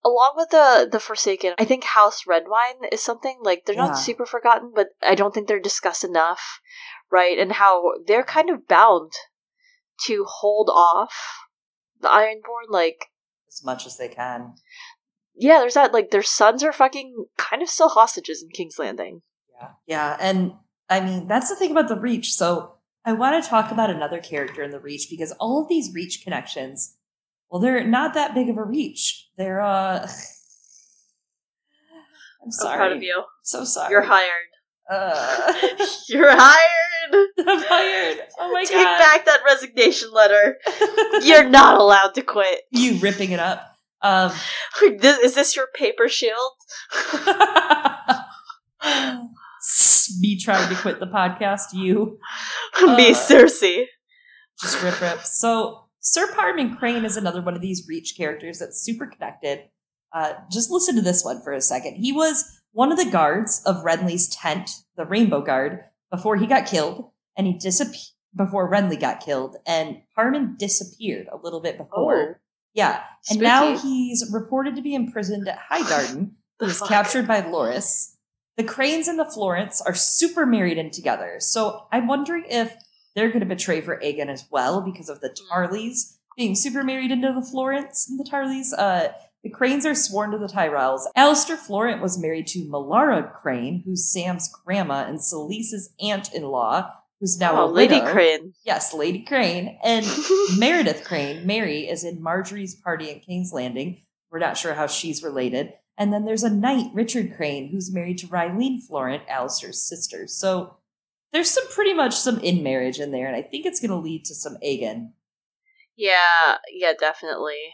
Along with the the Forsaken, I think House Redwine is something like they're Yeah. not super forgotten, but I don't think they're discussed enough. right? And how they're kind of bound to hold off the Ironborn, like as much as they can. yeah, there's that like their sons are fucking kind of still hostages in King's Landing. Yeah. Yeah. And I mean, that's the thing about the Reach. So I want to talk about another character in the Reach because all of these Reach connections, well, they're not that big of a Reach. They're, uh, I'm I'm sorry. proud of you. So sorry. You're hired. Uh, You're hired. I'm hired. Oh my God. Take back that resignation letter. You're not allowed to quit. you ripping it up. Um, is this your paper shield? me trying to quit the podcast. You. Me, Uh. Cersei. just rip rip. So Sir Parmen Crane is another one of these Reach characters that's super connected. Uh, just listen to this one for a second. He was one of the guards of Renly's tent, the Rainbow Guard, before he got killed, and he disappeared before Renly got killed, and Parmen disappeared a little bit before. Yeah, and now he's reported to be imprisoned at Highgarden. He was captured by Loras. The Cranes and the Florents are super married in together. So I'm wondering if they're going to betray for Aegon as well because of the Tarlys being super married into the Florents and the Tarlys. Uh, the Cranes are sworn to the Tyrells. Alester Florent was married to Melara Crane, who's Sam's grandma and Selyse's aunt-in-law, who's now oh, a Lady widow. Crane. Yes, Lady Crane. And Meredyth Crane, Mary, is in Margaery's party at King's Landing. We're not sure how she's related. And then there's a knight, Rycherd Crane, who's married to Rylene Florent, Alester's sister. So there's some pretty much some in marriage in there, and I think it's going to lead to some Aegon. Yeah, yeah, definitely.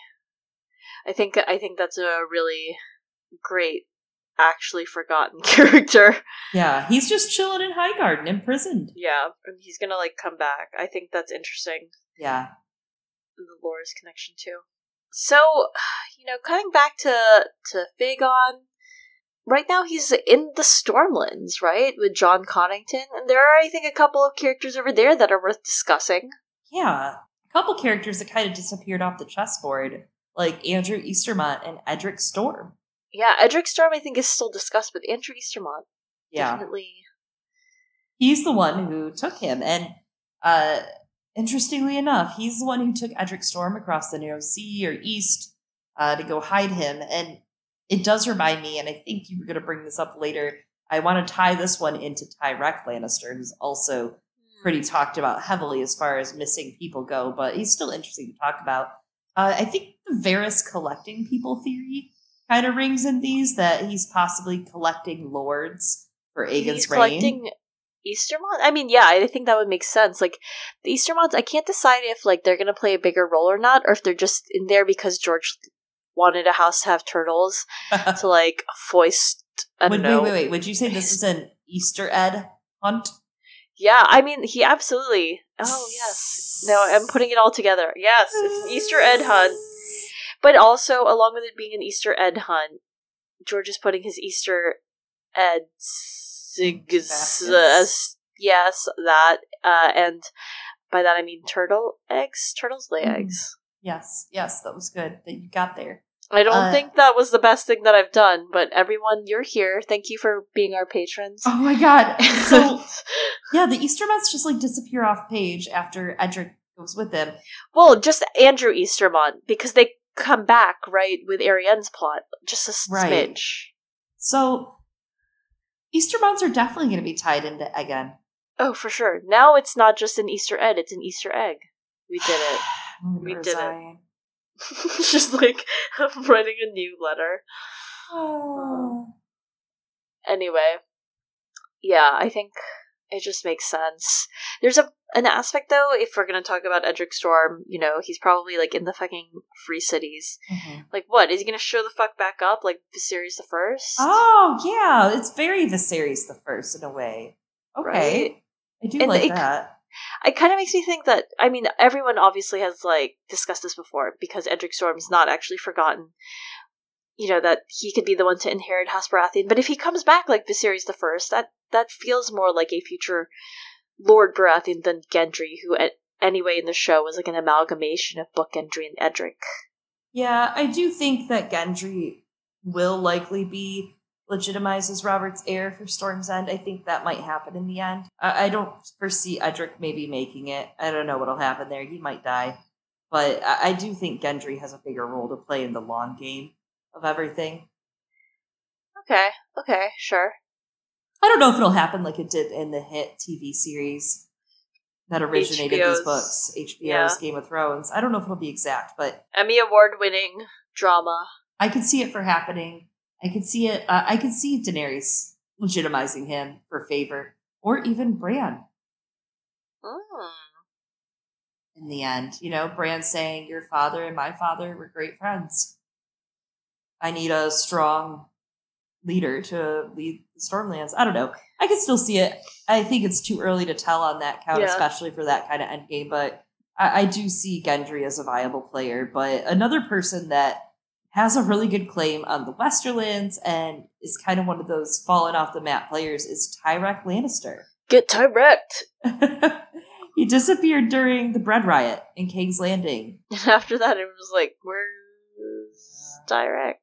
I think I think that's a really great, actually forgotten character. Yeah, he's just chilling in Highgarden, imprisoned. Yeah, and he's gonna like come back. I think that's interesting. Yeah. The Loras connection too. So, you know, coming back to to fAegon, right now he's in the Stormlands, right, with Jon Connington, and there are I think a couple of characters over there that are worth discussing. Yeah. A couple characters that kind of disappeared off the chessboard, like Andrew Estermont and Edric Storm. Yeah, Edric Storm I think is still discussed, but Andrew Estermont Yeah. definitely. he's the one who took him. And uh, interestingly enough, he's the one who took Edric Storm across the Narrow Sea or East uh, to go hide him. And it does remind me, and I think you were going to bring this up later. I want to tie this one into Tyrek Lannister, who's also pretty talked about heavily as far as missing people go, but he's still interesting to talk about. Uh, I think the Varys collecting people theory kind of rings in these that he's possibly collecting lords for Aegon's He's reign. collecting Estermont. I mean, yeah, I think that would make sense. Like the Estermonts, I can't decide if like they're gonna play a bigger role or not, or if they're just in there because George wanted a house to have turtles to like foist. I don't Wait, know. wait, wait, wait. Would you say this is an Easter egg hunt? Yeah, I mean, he absolutely. Oh yes. No, I'm putting it all together. Yes, it's an Easter egg hunt, but also along with it being an Easter egg hunt, George is putting his Easter eggs. Baskets. Yes, that, uh, and by that I mean turtle eggs. Turtles lay Mm. eggs. Yes, yes, that was good that you got there. I don't Uh, think that was the best thing that I've done, but everyone, you're here. Thank you for being our patrons. Oh my god. So yeah, the Estermonts just like disappear off page after Edric goes with them. Well, just Andrew Estermont because they come back right with Arianne's plot, just a Right. smidge. So Estermonts are definitely going to be tied into Aegon. Oh, for sure. Now it's not just an Easter egg; it's an Easter egg. We did it. We did it. just like I'm writing a new letter. Oh. Anyway, yeah, I think it just makes sense. There's a an aspect though, if we're gonna talk about Edric Storm, you know, he's probably like in the fucking free cities. Mhm. Like, what is he gonna show the fuck back up like Viserys the First? Oh yeah, it's very Viserys the first in a way. Okay, Right? I do And like it- that. It kind of makes me think that I mean everyone obviously has like discussed this before because Edric Storm's not actually forgotten. You know that he could be the one to inherit House Baratheon, but if he comes back like Viserys the First, that that feels more like a future Lord Baratheon than Gendry, who at, anyway in the show was like an amalgamation of Book Gendry and Edric. Yeah, I do think that Gendry will likely be legitimizes Robert's heir for Storm's End. I think that might happen in the end. I, I don't foresee Edric maybe making it. I don't know what'll happen there. He might die. But I, I do think Gendry has a bigger role to play in the long game of everything. Okay, okay, sure. I don't know if it'll happen like it did in the hit TV series that originated HBO's these books, HBO's yeah. Game of Thrones. I don't know if it'll be exact, but Emmy award winning drama. I could see it for happening. I could see it. Uh, I could see Daenerys legitimizing him for favor, or even Bran Mm. in the end. You know, Bran saying, "Your father and my father were great friends. I need a strong leader to lead the Stormlands." I don't know. I can still see it. I think it's too early to tell on that count, Yeah. especially for that kind of endgame. But I, I do see Gendry as a viable player. But another person that has a really good claim on the Westerlands and is kind of one of those fallen off the map players is Tyrek Lannister. Get Tyrek. he disappeared during the bread riot in King's Landing. And after that, it was like, where's Tyrek?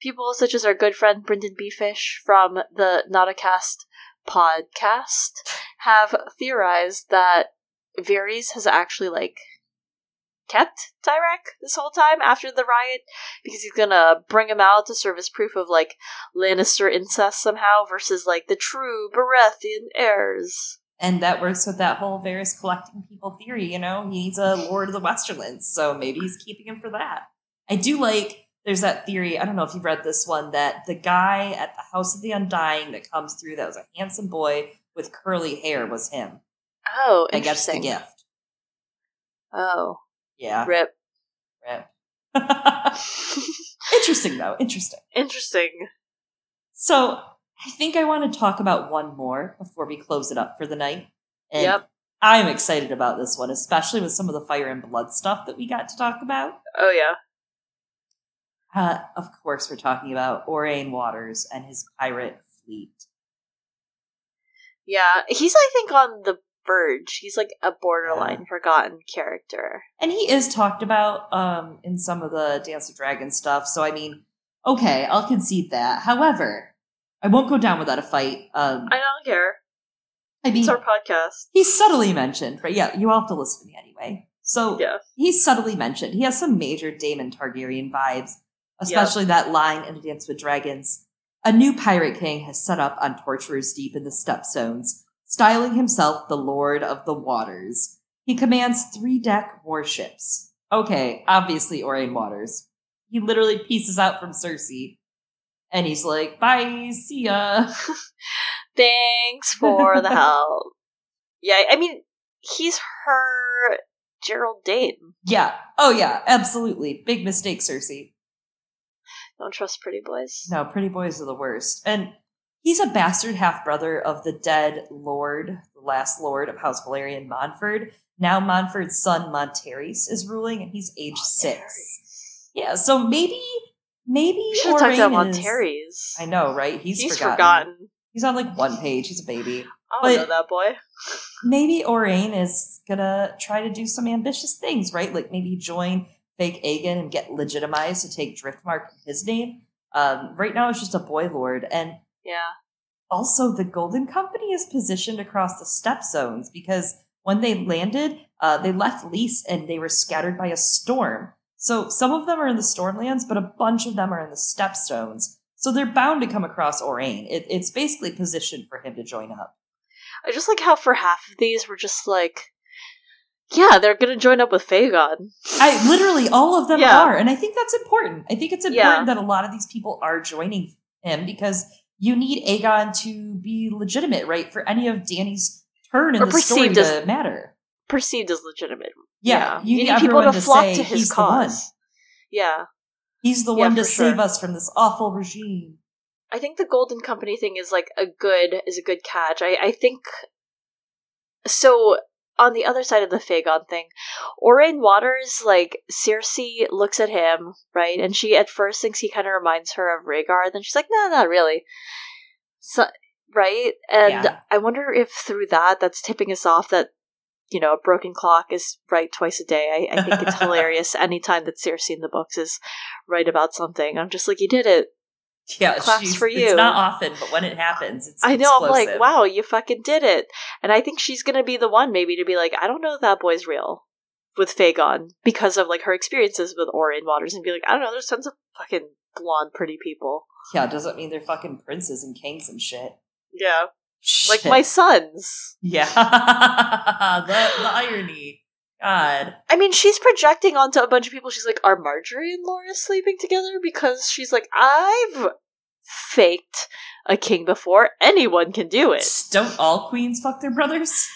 People such as our good friend Brendan Beefish from the Not a Cast podcast have theorized that Varys has actually like kept Tyrek this whole time after the riot because he's gonna bring him out to serve as proof of like Lannister incest somehow versus like the true Baratheon heirs. And that works with that whole Varys collecting people theory, you know? He's a Lord of the Westerlands, so maybe he's keeping him for that. I do like, there's that theory, I don't know if you've read this one, that the guy at the House of the Undying that comes through that was a handsome boy with curly hair was him. Oh, That gets the interesting. gift. Oh, Yeah. rip. Rip. interesting, though. Interesting. Interesting. So I think I want to talk about one more before we close it up for the night. And Yep. I'm excited about this one, especially with some of the fire and blood stuff that we got to talk about. Oh yeah. Uh, of course, we're talking about Aurane Waters and his pirate fleet. Yeah, he's I think on the verge. He's like a borderline forgotten character. And he is talked about um, in some of the Dance of Dragons stuff. So, I mean, okay, I'll concede that. However, I won't go down without a fight. Um, I don't care. I mean, It's our podcast. he's subtly mentioned, right? Yeah, you all have to listen to me anyway. So, Yeah. he's subtly mentioned. He has some major Daemon Targaryen vibes, especially that line in A Dance with Dragons. A new pirate king has set up on Torturer's Deep in the Stepstones, styling himself the Lord of the Waters. He commands three deck warships. Okay, obviously Aurane Waters. He literally pieces out from Cersei, and he's like, "Bye, see ya." Thanks for the help. Yeah, I mean, he's her Gerold Dayne. yeah. Oh yeah. Absolutely. Big mistake, Cersei. Don't trust pretty boys. No, pretty boys are the worst. And he's a bastard half brother of the dead lord, the last lord of House Velaryon Monford. Now Monford's son Monterys is ruling, and he's age six. Yeah, so maybe, maybe We should about Moraine is- Monterys. I know, right? He's, He's forgotten. forgotten. He's on like one page. He's a baby. I don't know that boy. Maybe Aurane is gonna try to do some ambitious things, right? Like maybe join fake Aegon and get legitimized to take Driftmark in his name. Um, right now, it's just a boy lord, and Yeah. also the golden company is positioned across the Stepstones because when they landed uh, they left Lys and they were scattered by a storm so some of them are in the stormlands but a bunch of them are in the Stepstones so they're bound to come across Aurane. It, it's basically positioned for him to join up I just like how for half of these we're just like, yeah, they're gonna join up with Fagon. I literally all of them Yeah. are, and I think that's important. I think it's important Yeah. that a lot of these people are joining him because you need Aegon to be legitimate, right? For any of Dany's turn in Or the story perceived to as- matter. Perceived as legitimate. Yeah, you, you need need people to to flock to his he's the one. cause. Yeah, He's the Yeah, one to save sure. us from this awful regime. I think the Golden Company thing is like a good is a good catch. I I think so. On the other side of the Fagon thing, Aurane Waters, like Cersei looks at him, right, and she at first thinks he kind of reminds her of Rhaegar. Then she's like, no, not really. So, right, and Yeah. I wonder if through that, that's tipping us off that you know a broken clock is right twice a day. I, I think it's hilarious anytime that Cersei in the books is right about something. I'm just like, you did it. Yeah, Claps she's- for you. It's not often, but when it happens, it's I know. I'm like, wow, you fucking did it. And I think she's gonna be the one, maybe, to be like, I don't know if that boy's real with Fagon because of like her experiences with Aurane Waters, and be like, I don't know. There's tons of fucking blonde, pretty people. Yeah, doesn't mean they're fucking princes and kings and shit. Yeah, like my sons. Yeah, the the irony. God. I mean, she's projecting onto a bunch of people. She's like, are Margaery and Laura sleeping together? Because she's like, I've faked a king before. Anyone can do it. Don't all queens fuck their brothers?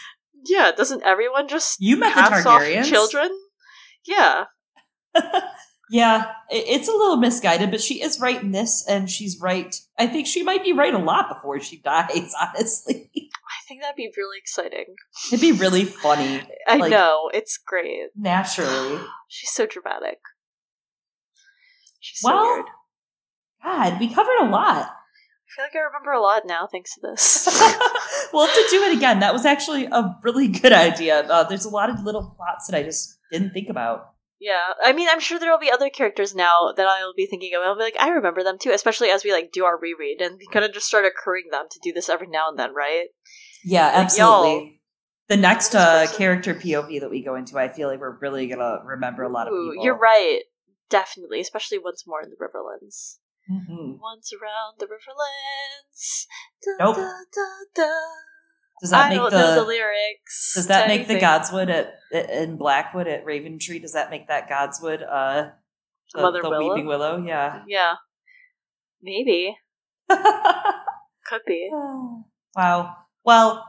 Yeah, doesn't everyone just You met the Targaryens. children? Yeah. yeah, it's a little misguided, but she is right in this, and she's right. I think she might be right a lot before she dies. Honestly, think that'd be really exciting. it'd be really funny I Like- know, it's great. naturally. She's so dramatic. She's so Well, weird. God, we covered a lot. I feel like I remember a lot now thanks to this. we'll have to do it again. That was actually a really good idea. Uh, there's a lot of little plots that I just didn't think about. yeah. I mean, I'm sure there'll be other characters now that I'll be thinking of. I'll be like, I remember them too, especially as we like do our reread and kind of just start accruing them to do this every now and then, right? Yeah, Like, absolutely. the next uh, character POV that we go into, I feel like we're really gonna remember a lot of Ooh, people. You're right. Definitely, especially once more in the Riverlands. Mhm. Once around the Riverlands. Da, Nope. da, da. Does that I make the, the lyrics. Does that make the. Godswood at in Blackwood at Raventree? Does that make that Godswood uh the, Mother the Willow? Weeping Willow? Yeah. Yeah. Maybe. Could be. wow. Well,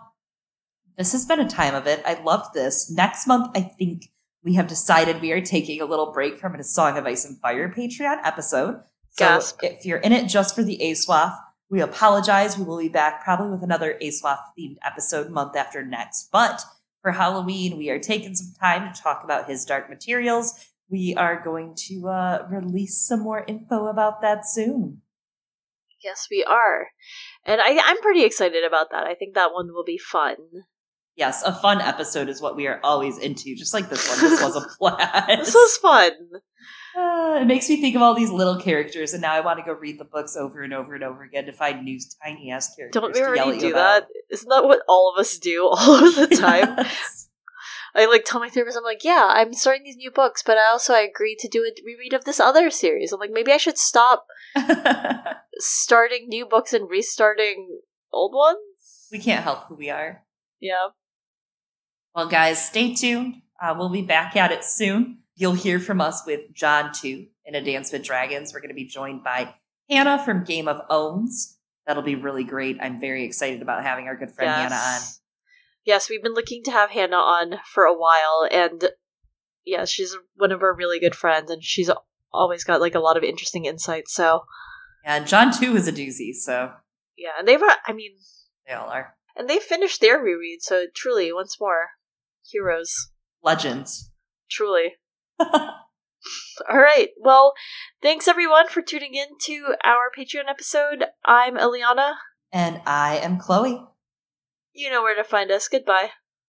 this has been a time of it. I loved this. Next month, I think we have decided we are taking a little break from a Song of Ice and Fire Patreon episode. So Gasp. if you're in it just for the ASWAF, we apologize. We will be back probably with another ASWAF themed episode month after next. But for Halloween, we are taking some time to talk about his dark materials. We are going to uh, release some more info about that soon. Yes, we are. And I, I'm pretty excited about that. I think that one will be fun. Yes, a fun episode is what we are always into, just like this one. This was a blast. This was fun. Uh, it makes me think of all these little characters, and now I want to go read the books over and over and over again to find new tiny ass characters. Don't we already do about. that? Isn't that what all of us do all of the time? Yes. I like tell my therapist, I'm like, yeah, I'm starting these new books, but I also I agreed to do a reread of this other series. I'm like, maybe I should stop starting new books and restarting old ones. we can't help who we are. Yeah. Well, guys, stay tuned. Uh, we'll be back at it soon. You'll hear from us with Jon 2 in A Dance with Dragons. We're going to be joined by Hannah from Game of Owns. That'll be really great. I'm very excited about having our good friend Hannah on. Yes, we've been looking to have Hannah on for a while, and yeah, she's one of our really good friends, and she's always got like a lot of interesting insights. So And Jon too is a doozy, so yeah, and they've, I mean, they all are. and they finished their reread. So truly, once more, heroes. Legends. Truly. All right. Well, thanks everyone for tuning in to our Patreon episode. I'm Eliana. And I am Chloe. You know where to find us. Goodbye.